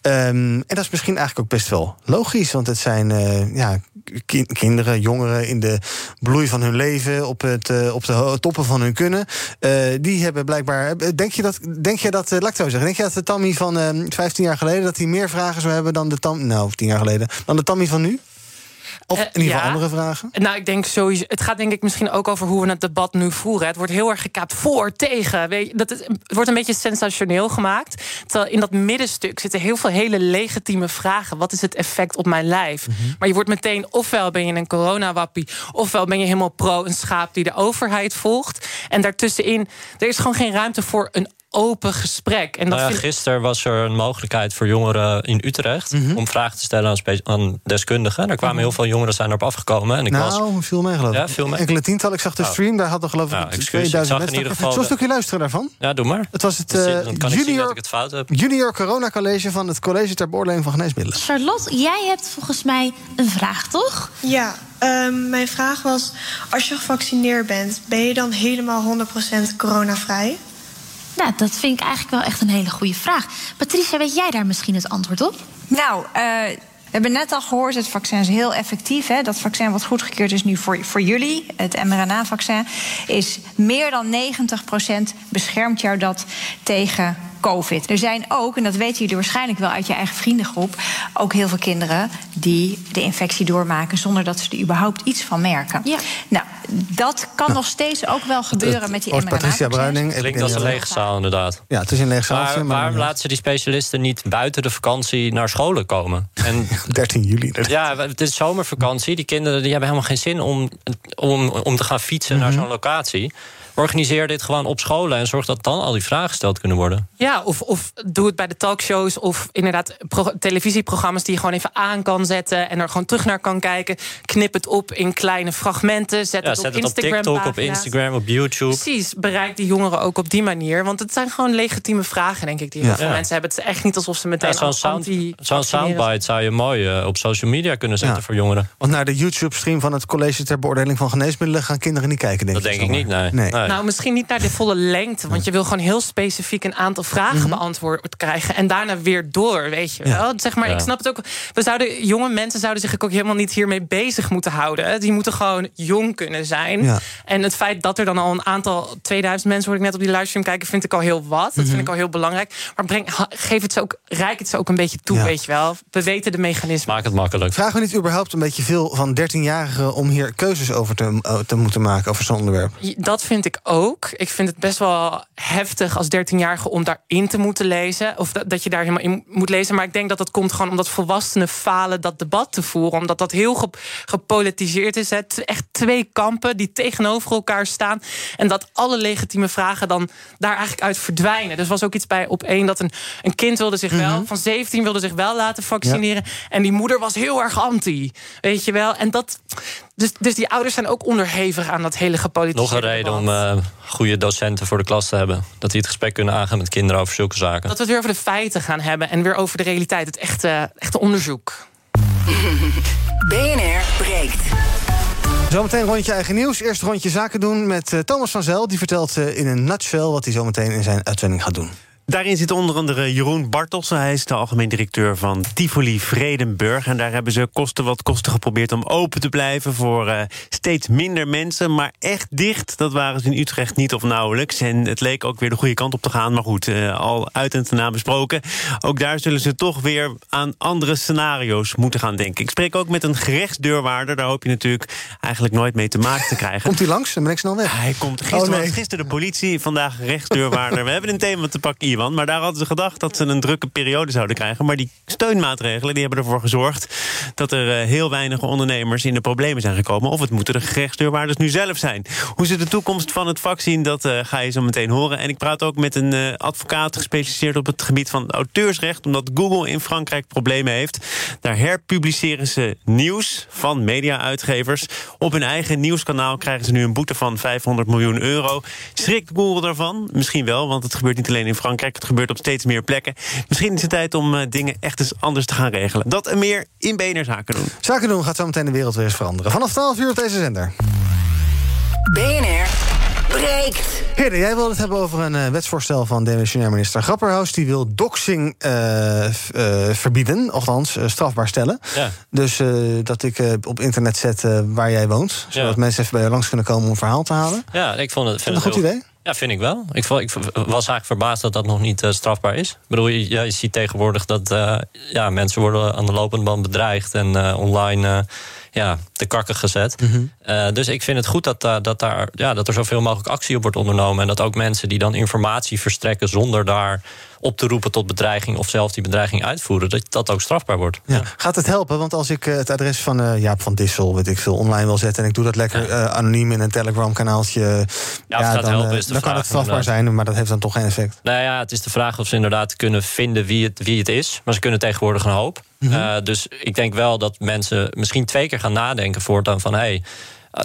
Ehm, en dat is misschien eigenlijk ook best wel logisch, want het zijn eh, ja, ki- kinderen, jongeren in de bloei van hun leven, op, het, op de toppen van hun kunnen. Die hebben blijkbaar. Denk je dat, denk je dat, eh, laat ik zo zeggen, denk je dat de Tammy van eh, 15 jaar geleden dat hij meer vragen zou hebben dan de Tam, nou, 10 jaar geleden, dan de Tammy van nu? Of in ieder geval ja. andere vragen? Nou, ik denk sowieso. Het gaat denk ik misschien ook over hoe we het debat nu voeren. Het wordt heel erg gekaapt voor, tegen. Weet je, dat het, het wordt een beetje sensationeel gemaakt. Terwijl in dat middenstuk zitten heel veel hele legitieme vragen. Wat is het effect op mijn lijf? Maar je wordt meteen, ofwel ben je een coronawappie, ofwel ben je helemaal pro een schaap die de overheid volgt. En daartussenin, er is gewoon geen ruimte voor een open gesprek. En dat Nou ja, vind gisteren was er een mogelijkheid voor jongeren in Utrecht Mhm. om vragen te stellen aan, aan deskundigen. Daar kwamen heel veel jongeren zijn erop afgekomen. En ik was, nou, viel mee geloof ik. Ja, viel mee. Enkele tientallen. Ik zag de Oh. stream, daar hadden geloof ik Nou, excuus, 2000 ik zag in mensen. ieder geval Zullen we een stukje luisteren daarvan? ja, doe maar. Het was het eh, dan kan ik zien dat junior, ik het fout heb. junior Corona College van het College ter Beoordeling van Geneesmiddelen. Charlotte, jij hebt volgens mij een vraag, toch? Ja, ehm, mijn vraag was: als je gevaccineerd bent, ben je dan helemaal 100% coronavrij? Nou, dat vind ik eigenlijk wel echt een hele goede vraag. Patricia, weet jij daar misschien het antwoord op? Nou, eh, we hebben net al gehoord, het vaccin is heel effectief. Hè? Dat vaccin wat goedgekeurd is nu voor, voor jullie, het mRNA-vaccin, is meer dan 90% beschermt jou dat tegen COVID. Er zijn ook, en dat weten jullie waarschijnlijk wel uit je eigen vriendengroep, ook heel veel kinderen die de infectie doormaken zonder dat ze er überhaupt iets van merken. Ja. Nou, dat kan nog steeds ook wel gebeuren met die Hoort Patricia. Bruining. Klinkt als een epidemioloog. lege zaal, inderdaad. Ja, het is een leeg zaaltje. Maar maar- waarom laten ze die specialisten niet buiten de vakantie naar scholen komen? En 13 juli. Ja, het is zomervakantie. Die kinderen die hebben helemaal geen zin om, om, om te gaan fietsen Mhm. naar zo'n locatie. Organiseer dit gewoon op scholen en zorg dat dan al die vragen gesteld kunnen worden. Ja, of, of doe het bij de talkshows of inderdaad pro- televisieprogramma's die je gewoon even aan kan zetten en er gewoon terug naar kan kijken. Knip het op in kleine fragmenten. Zet Ja, het op zet het op Instagram. TikTok, op. Instagram, op YouTube. Precies, bereik die jongeren ook op die manier. Want het zijn gewoon legitieme vragen, denk ik, die heel Ja. veel Ja. mensen hebben. Het is echt niet alsof ze meteen Ja, zo'n sound, soundbite zou je mooi eh, op social media kunnen zetten Ja. voor jongeren. Want naar de YouTube-stream van het College ter Beoordeling van Geneesmiddelen gaan kinderen niet kijken, denk Dat ik. denk ik niet, nee. Nee. Nee. Nou, misschien niet naar de volle lengte. Want je wil gewoon heel specifiek een aantal vragen Mhm. beantwoord krijgen. En daarna weer door, weet je Ja. wel. Zeg maar, Ja. ik snap het ook. We zouden, jonge mensen zouden zich ook helemaal niet hiermee bezig moeten houden. Die moeten gewoon jong kunnen zijn. Ja. En het feit dat er dan al een aantal 2000 mensen, hoorde ik net op die livestream kijken, vind ik al heel wat. Dat Mhm. vind ik al heel belangrijk. Maar breng, geef het ze ook, rijk het ze ook een beetje toe, Ja. weet je wel. We weten de mechanismen. Maak het makkelijk. Vragen we niet überhaupt een beetje veel van 13-jarigen om hier keuzes over te, eh, te moeten maken over zo'n onderwerp? Dat vind ik ook. Ik vind het best wel heftig als 13-jarige om daarin te moeten lezen. Of dat, dat je daar helemaal in moet lezen. Maar ik denk dat dat komt gewoon omdat volwassenen falen dat debat te voeren. Omdat dat heel ge- gepolitiseerd is. Hè. Echt twee kampen die tegenover elkaar staan. En dat alle legitieme vragen dan daar eigenlijk uit verdwijnen. Dus was ook iets bij op één dat een, een kind wilde zich wel, van 17 wilde zich wel laten vaccineren. En die moeder was heel erg anti. Weet je wel? En dat. Dus, dus die ouders zijn ook onderhevig aan dat hele Nog gepolitiseerde een reden om eh, goede docenten voor de klas te hebben. Dat die het gesprek kunnen aangaan met kinderen over zulke zaken. Dat we het weer over de feiten gaan hebben en weer over de realiteit. Het echte, echte onderzoek. BNR breekt. Zometeen een rondje eigen nieuws. Eerst rondje zaken doen met uh, Thomas van Zel. Die vertelt uh, in een nutshell wat hij zometeen in zijn uitzending gaat doen. Daarin zit onder andere Jeroen Bartels. Hij is de algemeen directeur van Tivoli Vredenburg. En daar hebben ze kosten wat kosten geprobeerd om open te blijven voor uh, steeds minder mensen. Maar echt dicht, dat waren ze in Utrecht niet of nauwelijks. En het leek ook weer de goede kant op te gaan. Maar goed, uh, al uit en te na besproken. Ook daar zullen ze toch weer aan andere scenario's moeten gaan denken. Ik spreek ook met een gerechtsdeurwaarder. Daar hoop je natuurlijk eigenlijk nooit mee te maken te krijgen. Komt hij langs? Dan ben ik snel weg. Hij komt gisteren, oh, nee. gisteren de politie, vandaag gerechtsdeurwaarder. We hebben een thema te pakken, Maar daar hadden ze gedacht dat ze een drukke periode zouden krijgen. Maar die steunmaatregelen die hebben ervoor gezorgd... dat er uh, heel weinig ondernemers in de problemen zijn gekomen. Of het moeten de gerechtsdeurwaarders nu zelf zijn. Hoe ze de toekomst van het vak zien, dat uh, ga je zo meteen horen. En ik praat ook met een uh, advocaat gespecialiseerd op het gebied van auteursrecht... omdat Google in Frankrijk problemen heeft. Daar herpubliceren ze nieuws van media-uitgevers. Op hun eigen nieuwskanaal krijgen ze nu een boete van 500 miljoen euro. Schrikt Google daarvan? Misschien wel, want het gebeurt niet alleen in Frankrijk... Het gebeurt op steeds meer plekken. Misschien is het tijd om uh, dingen echt eens anders te gaan regelen. Dat en meer in BNR Zaken doen. Zaken doen gaat zo meteen de wereld weer eens veranderen. Vanaf 12 uur op deze zender. BNR breekt. Heerde, jij wilde het hebben over een uh, wetsvoorstel van demissionair minister Grapperhaus. Die wil doxing uh, uh, verbieden, althans strafbaar stellen. Ja. Dus dat ik op internet zet waar jij woont. Zodat Ja. mensen even bij je langs kunnen komen om een verhaal te halen. Ja, ik vond het, vind Een goed heel- idee? Ja, vind ik wel. Ik, ik was eigenlijk verbaasd dat dat nog niet eh, strafbaar is. Ik bedoel, je, ja, je ziet tegenwoordig dat eh, ja, mensen worden aan de lopende band bedreigd en eh, online ja, te kakken gezet. Eh, dus ik vind het goed dat, dat, daar, ja, dat er zoveel mogelijk actie op wordt ondernomen. En dat ook mensen die dan informatie verstrekken zonder daar op te roepen tot bedreiging of zelf die bedreiging uitvoeren, dat dat ook strafbaar wordt. Ja. Gaat het helpen? Want als ik eh, het adres van eh, Jaap van Dissel, weet ik veel, online wil zetten en ik doe dat lekker eh, anoniem in een Telegram-kanaaltje, ja, het gaat dan, helpen is de dan kan het strafbaar inderdaad. zijn, maar dat heeft dan toch geen effect. Nou ja, het is de vraag of ze inderdaad kunnen vinden wie het, wie het is. Maar ze kunnen tegenwoordig een hoop. Eh, dus ik denk wel dat mensen misschien twee keer gaan nadenken voortaan van... Hey,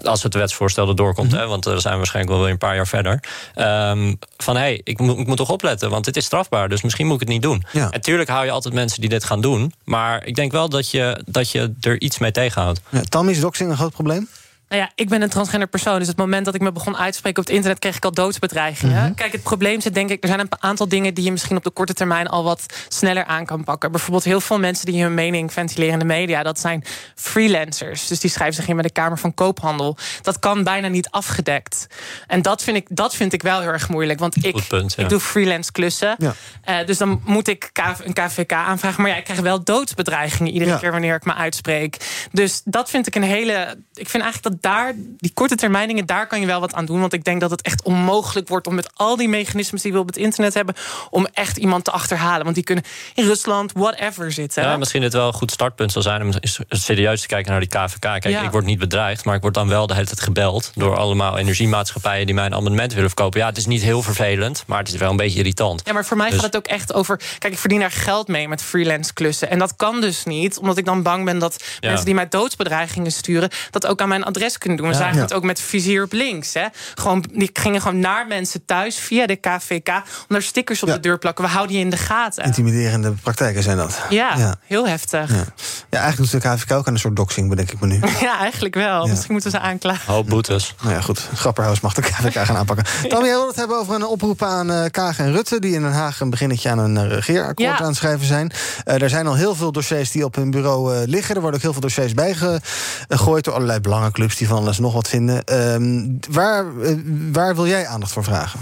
als het wetsvoorstel erdoor komt, hè, want dan zijn we waarschijnlijk wel weer een paar jaar verder. ehm, van hé, hey, ik, moet, ik moet toch opletten, want dit is strafbaar, dus misschien moet ik het niet doen. Ja. En tuurlijk hou je altijd mensen die dit gaan doen, maar ik denk wel dat je, dat je er iets mee tegenhoudt. Ja, Tam, is doxing een groot probleem? Nou ja, ik ben een transgender persoon. Dus het moment dat ik me begon uit te spreken op het internet... kreeg ik al doodsbedreigingen. Mhm. Kijk, het probleem zit denk ik... er zijn een aantal dingen die je misschien op de korte termijn... al wat sneller aan kan pakken. Bijvoorbeeld heel veel mensen die hun mening ventileren in de media... dat zijn freelancers. Dus die schrijven zich in bij de Kamer van Koophandel. Dat kan bijna niet afgedekt. En dat vind ik, dat vind ik wel heel erg moeilijk. Want ik, Goed punt, ja. ik doe freelance klussen. Ja. Eh, dus dan moet ik een KVK aanvragen. Maar ja, ik krijg wel doodsbedreigingen iedere Ja. keer wanneer ik me uitspreek. Dus dat vind ik een hele. Ik vind eigenlijk dat daar, die korte termijn dingen, daar kan je wel wat aan doen. Want ik denk dat het echt onmogelijk wordt om met al die mechanismes die we op het internet hebben, om echt iemand te achterhalen. Want die kunnen in Rusland, whatever zitten. Ja, misschien het wel een goed startpunt zal zijn om eens serieus te kijken naar die KVK. Kijk, Ja. ik word niet bedreigd, maar ik word dan wel de hele tijd gebeld door allemaal energiemaatschappijen die mijn abonnement willen verkopen. Ja, het is niet heel vervelend, maar het is wel een beetje irritant. Ja, maar voor mij Dus- gaat het ook echt over. Kijk, ik verdien daar geld mee met freelance klussen. En dat kan dus niet, omdat ik dan bang ben dat Ja. mensen die mij doodsbedreigingen sturen, dat ook aan mijn adres kunnen doen. We Ja. zagen Ja. het ook met vizier op links. Hè. Gewoon, die gingen gewoon naar mensen thuis via de KVK om daar stickers op Ja. de deur plakken. We houden je in de gaten. Intimiderende praktijken zijn dat. Ja, Ja. heel heftig. Ja. Ja, Ja, eigenlijk doet de KVK ook aan een soort doxing, bedenk ik me nu. eigenlijk wel. Misschien moeten we ze aanklagen. Hoop boetes. Nou ja, goed. Grapperhaus mag de KVK gaan aanpakken. Jij wil het hebben over een oproep aan eh Kaag en Rutte... die in Den Haag een beginnetje aan een eh, regeerakkoord Ja. aan het schrijven zijn. Eh, er zijn al heel veel dossiers die op hun bureau eh, liggen. Er worden ook heel veel dossiers bijgegooid... door allerlei belangenclubs van alles nog wat vinden. Ehm, waar, eh, waar wil jij aandacht voor vragen?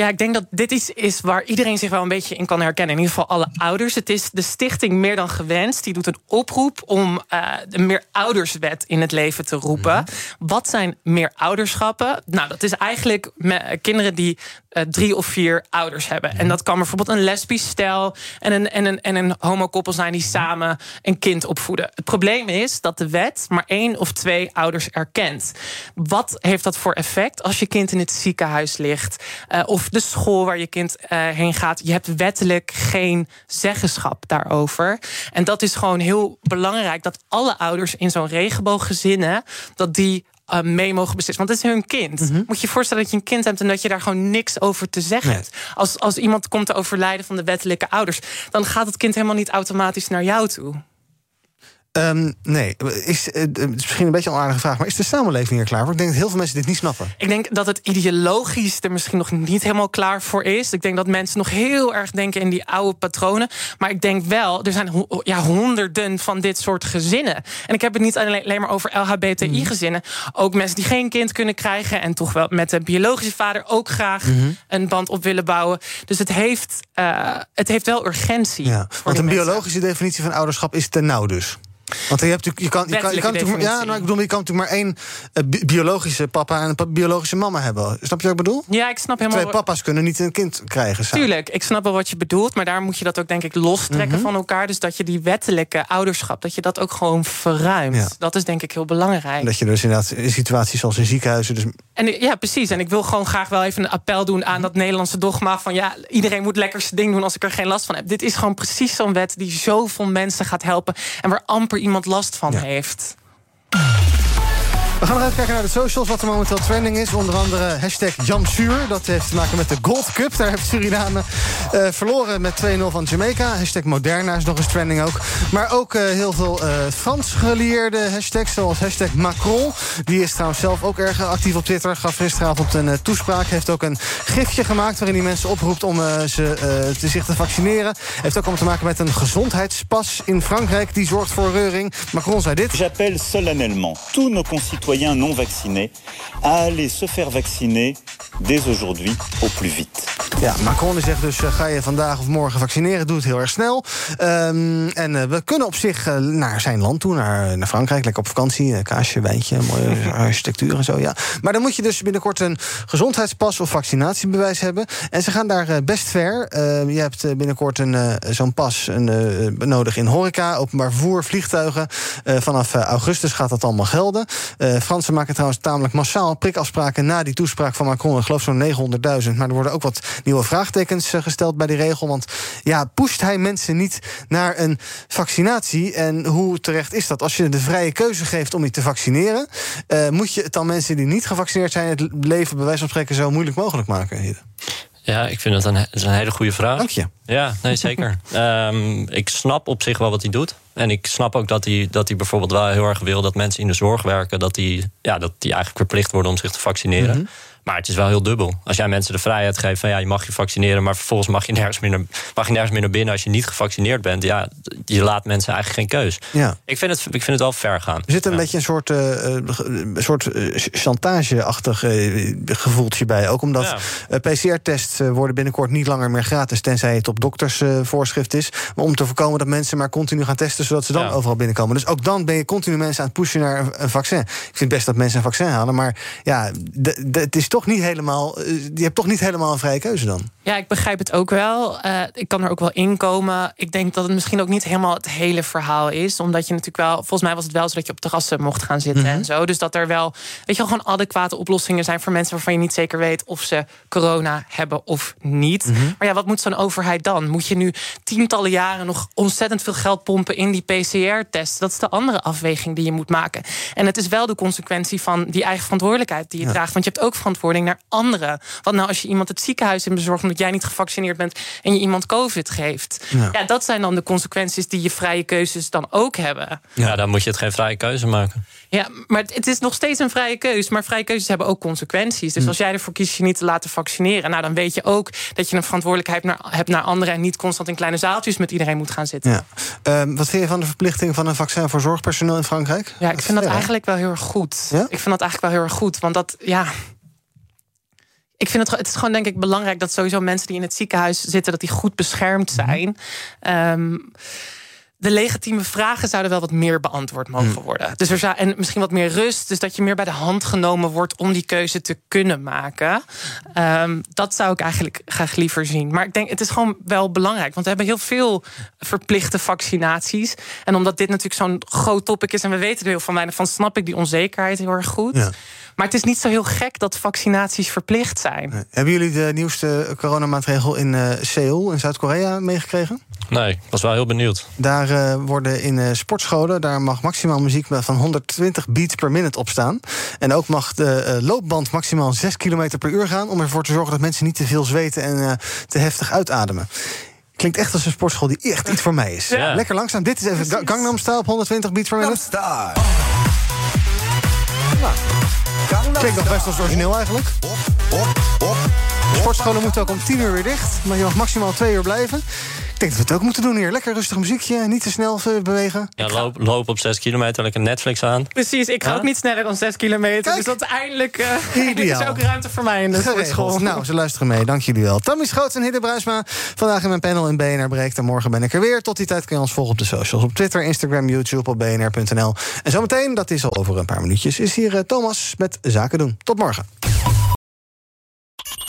Ja, ik denk dat dit iets is waar iedereen zich wel een beetje in kan herkennen. In ieder geval alle ouders. Het is de stichting Meer dan Gewenst. Die doet een oproep om eh, de meer ouderswet in het leven te roepen. Wat zijn meer ouderschappen? Nou, dat is eigenlijk kinderen die eh, drie of vier ouders hebben. En dat kan bijvoorbeeld een lesbisch stel en een, en een, en een homokoppel zijn die samen een kind opvoeden. Het probleem is dat de wet maar één of twee ouders erkent. Wat heeft dat voor effect als je kind in het ziekenhuis ligt? eh, of de school waar je kind eh, heen gaat? Je hebt wettelijk geen zeggenschap daarover. En dat is gewoon heel belangrijk dat alle ouders in zo'n regenbooggezinnen... dat die eh, mee mogen beslissen. Want het is hun kind. Moet je je voorstellen dat je een kind hebt en dat je daar gewoon niks over te zeggen Nee. hebt. Als, als iemand komt te overlijden van de wettelijke ouders, dan gaat het kind helemaal niet automatisch naar jou toe. Ehm, nee, is, eh, is misschien een beetje een aardige vraag... maar is de samenleving hier klaar voor? Ik denk dat heel veel mensen dit niet snappen. Ik denk dat het ideologisch er misschien nog niet helemaal klaar voor is. Ik denk dat mensen nog heel erg denken in die oude patronen. Maar ik denk wel, er zijn ho- ja, honderden van dit soort gezinnen. En ik heb het niet alleen maar over LHBTI-gezinnen. Ook mensen die geen kind kunnen krijgen... en toch wel met de biologische vader ook graag Mhm. een band op willen bouwen. Dus het heeft, eh, het heeft wel urgentie. Ja, want een biologische definitie van ouderschap is te nauw dus. Want je, hebt natuurlijk, je kan, je kan, je kan natuurlijk, ja, nou, ik bedoel, je kan natuurlijk maar één eh, bi- biologische papa en een biologische mama hebben. Snap je wat ik bedoel? Ja, ik snap helemaal... Twee papa's kunnen niet een kind krijgen. samen. Tuurlijk, ik snap wel wat je bedoelt, maar daar moet je dat ook denk ik lostrekken Mhm. van elkaar. Dus dat je die wettelijke ouderschap, dat je dat ook gewoon verruimt. Ja. Dat is denk ik heel belangrijk. Dat je dus inderdaad in situaties zoals in ziekenhuizen... Dus, En ja, precies. En ik wil gewoon graag wel even een appel doen aan dat Nederlandse dogma van ja, iedereen moet lekker zijn ding doen als ik er geen last van heb. Dit is gewoon precies zo'n wet die zoveel mensen gaat helpen en waar amper iemand last van heeft. We gaan even kijken naar de socials, wat er momenteel trending is. Onder andere hashtag Jamsuur. Dat heeft te maken met de Gold Cup. Daar heeft Suriname eh, verloren met 2-0 van Jamaica. Hashtag Moderna is nog eens trending ook. Maar ook eh, heel veel eh, Frans gelieerde hashtags, zoals hashtag Macron. Die is trouwens zelf ook erg actief op Twitter. Gaf gisteravond een toespraak. Heeft ook een gifje gemaakt waarin hij mensen oproept om ze, te zich te vaccineren. Heeft ook allemaal te maken met een gezondheidspas in Frankrijk. Die zorgt voor reuring. Macron zei dit. J'appelle solennellement tous nos concitoyens non vaccinés à aller se faire vacciner dès aujourd'hui au plus vite. Ja, Macron zegt dus, eh, ga je vandaag of morgen vaccineren, doe het heel erg snel. Ehm, en eh, we kunnen op zich eh, naar zijn land toe, naar, naar Frankrijk, lekker op vakantie. kaasje, wijntje, mooie architectuur en zo, ja. Maar dan moet je dus binnenkort een gezondheidspas of vaccinatiebewijs hebben. En ze gaan daar best ver. Eh, je hebt binnenkort een, zo'n pas een, nodig in horeca, openbaar vervoer, vliegtuigen. Vanaf augustus gaat dat allemaal gelden. Eh Fransen maken trouwens tamelijk massaal prikafspraken na die toespraak van Macron. Ik geloof zo'n 900.000. Maar er worden ook wat nieuwe vraagtekens eh, gesteld bij die regel. Want ja, pusht hij mensen niet naar een vaccinatie? En hoe terecht is dat? Als je de vrije keuze geeft om je te vaccineren, eh, moet je het dan mensen die niet gevaccineerd zijn het leven bij wijze van spreken zo moeilijk mogelijk maken? Ja, ik vind dat een, dat is een hele goede vraag. Dank je. Ja, nee, zeker. Ehm, ik snap op zich wel wat hij doet. En ik snap ook dat hij, dat hij bijvoorbeeld wel heel erg wil dat mensen in de zorg werken, dat die, ja, dat die eigenlijk verplicht worden om zich te vaccineren. Mhm. Maar het is wel heel dubbel. Als jij mensen de vrijheid geeft van ja, je mag je vaccineren, maar vervolgens mag je nergens meer naar, mag je nergens meer naar binnen als je niet gevaccineerd bent. Ja, je laat mensen eigenlijk geen keus. Ja. Ik, vind het, ik vind het wel ver gaan. Er zit een beetje een soort, een soort eh, chantageachtig eh, gevoeltje bij. Ook omdat Ja. PCR-tests worden binnenkort niet langer meer gratis... tenzij het op doktersvoorschrift is. Maar om te voorkomen dat mensen maar continu gaan testen... zodat ze dan Ja. overal binnenkomen. Dus ook dan ben je continu mensen aan het pushen naar een- vaccin. Ik vind best dat mensen een vaccin halen. Maar ja, het is toch niet helemaal... eh, je hebt toch niet helemaal een vrije keuze dan. Ja, ik begrijp het ook wel. Eh, ik kan er ook wel in komen. Ik denk dat het misschien ook niet helemaal het hele verhaal is. Omdat je natuurlijk wel... Volgens mij was het wel zo dat je op terrassen mocht gaan zitten Mhm. en zo. Dus dat er wel, weet je wel, gewoon adequate oplossingen zijn... voor mensen waarvan je niet zeker weet of ze corona hebben of niet. Mhm. Maar ja, wat moet zo'n overheid dan? Moet je nu tientallen jaren nog ontzettend veel geld pompen... in die PCR-test? Dat is de andere afweging die je moet maken. En het is wel de consequentie van die eigen verantwoordelijkheid die je Ja. draagt. Want je hebt ook verantwoording naar anderen. Want nou, als je iemand het ziekenhuis in bezorgt... omdat jij niet gevaccineerd bent en je iemand COVID geeft... Ja. Ja. dat zijn dan de consequenties die je vrije keuzes dan ook hebben. Ja, dan moet je het geen vrije keuze maken. Ja, maar het is nog steeds een vrije keuze. Maar vrije keuzes hebben ook consequenties. Hm. Dus als jij ervoor kiest je niet te laten vaccineren... Nou, dan weet je ook dat je een verantwoordelijkheid naar, hebt naar anderen... en niet constant in kleine zaaltjes met iedereen moet gaan zitten. Ja. Ehm, wat vind je van de verplichting van een vaccin voor zorgpersoneel in Frankrijk? Ja, ik vind dat eigenlijk wel heel erg goed. Ja? Ik vind dat eigenlijk wel heel erg goed. Want dat, ja. Ik vind het, gewoon- het is gewoon denk ik belangrijk dat sowieso mensen die in het ziekenhuis zitten, dat die goed beschermd Mhm. zijn. Ehm, de legitieme vragen zouden wel wat meer beantwoord mogen Mhm. worden. Dus er zou, en misschien wat meer rust. Dus dat je meer bij de hand genomen wordt om die keuze te kunnen maken. Ehm, dat zou ik eigenlijk graag liever zien. Maar ik denk, het is gewoon wel belangrijk. Want we hebben heel veel verplichte vaccinaties. En omdat dit natuurlijk zo'n groot topic is en we weten er heel van weinig van, snap ik die onzekerheid heel erg goed. Ja. Maar het is niet zo heel gek dat vaccinaties verplicht zijn. Hebben jullie de nieuwste coronamaatregel in eh, Seoul in Zuid-Korea meegekregen? Nee, ik was wel heel benieuwd. Daar eh, worden in eh, sportscholen, daar mag maximaal muziek van 120 beats per minute op staan. En ook mag de eh, loopband maximaal 6 km per uur gaan... om ervoor te zorgen dat mensen niet te veel zweten en eh, te heftig uitademen. Klinkt echt als een sportschool die echt iets voor mij is. Ja. Lekker langzaam. Dit is even Ga- Gangnam Style op 120 beats per minute. Star. Klinkt nog best als origineel eigenlijk. Sportscholen moeten ook om 10 uur weer dicht. Maar je mag maximaal 2 uur blijven. Ik denk dat we het ook moeten doen hier. Lekker rustig muziekje. Niet te snel eh, bewegen. Ja, loop, loop op 6 kilometer, lekker Netflix aan. Precies, ik ga Ja? ook niet sneller dan 6 kilometer. Dus uiteindelijk eh, er is ook ruimte voor mij in de sportschool. Nou, ze luisteren mee. Dank jullie wel. Tammy Schoots en Hidde Bruisma. Vandaag in mijn panel in BNR Breekt. En morgen ben ik er weer. Tot die tijd kun je ons volgen op de socials. Op Twitter, Instagram, YouTube, op bnr.nl. En zometeen, dat is al over een paar minuutjes... is hier eh, Thomas met Zaken doen. Tot morgen.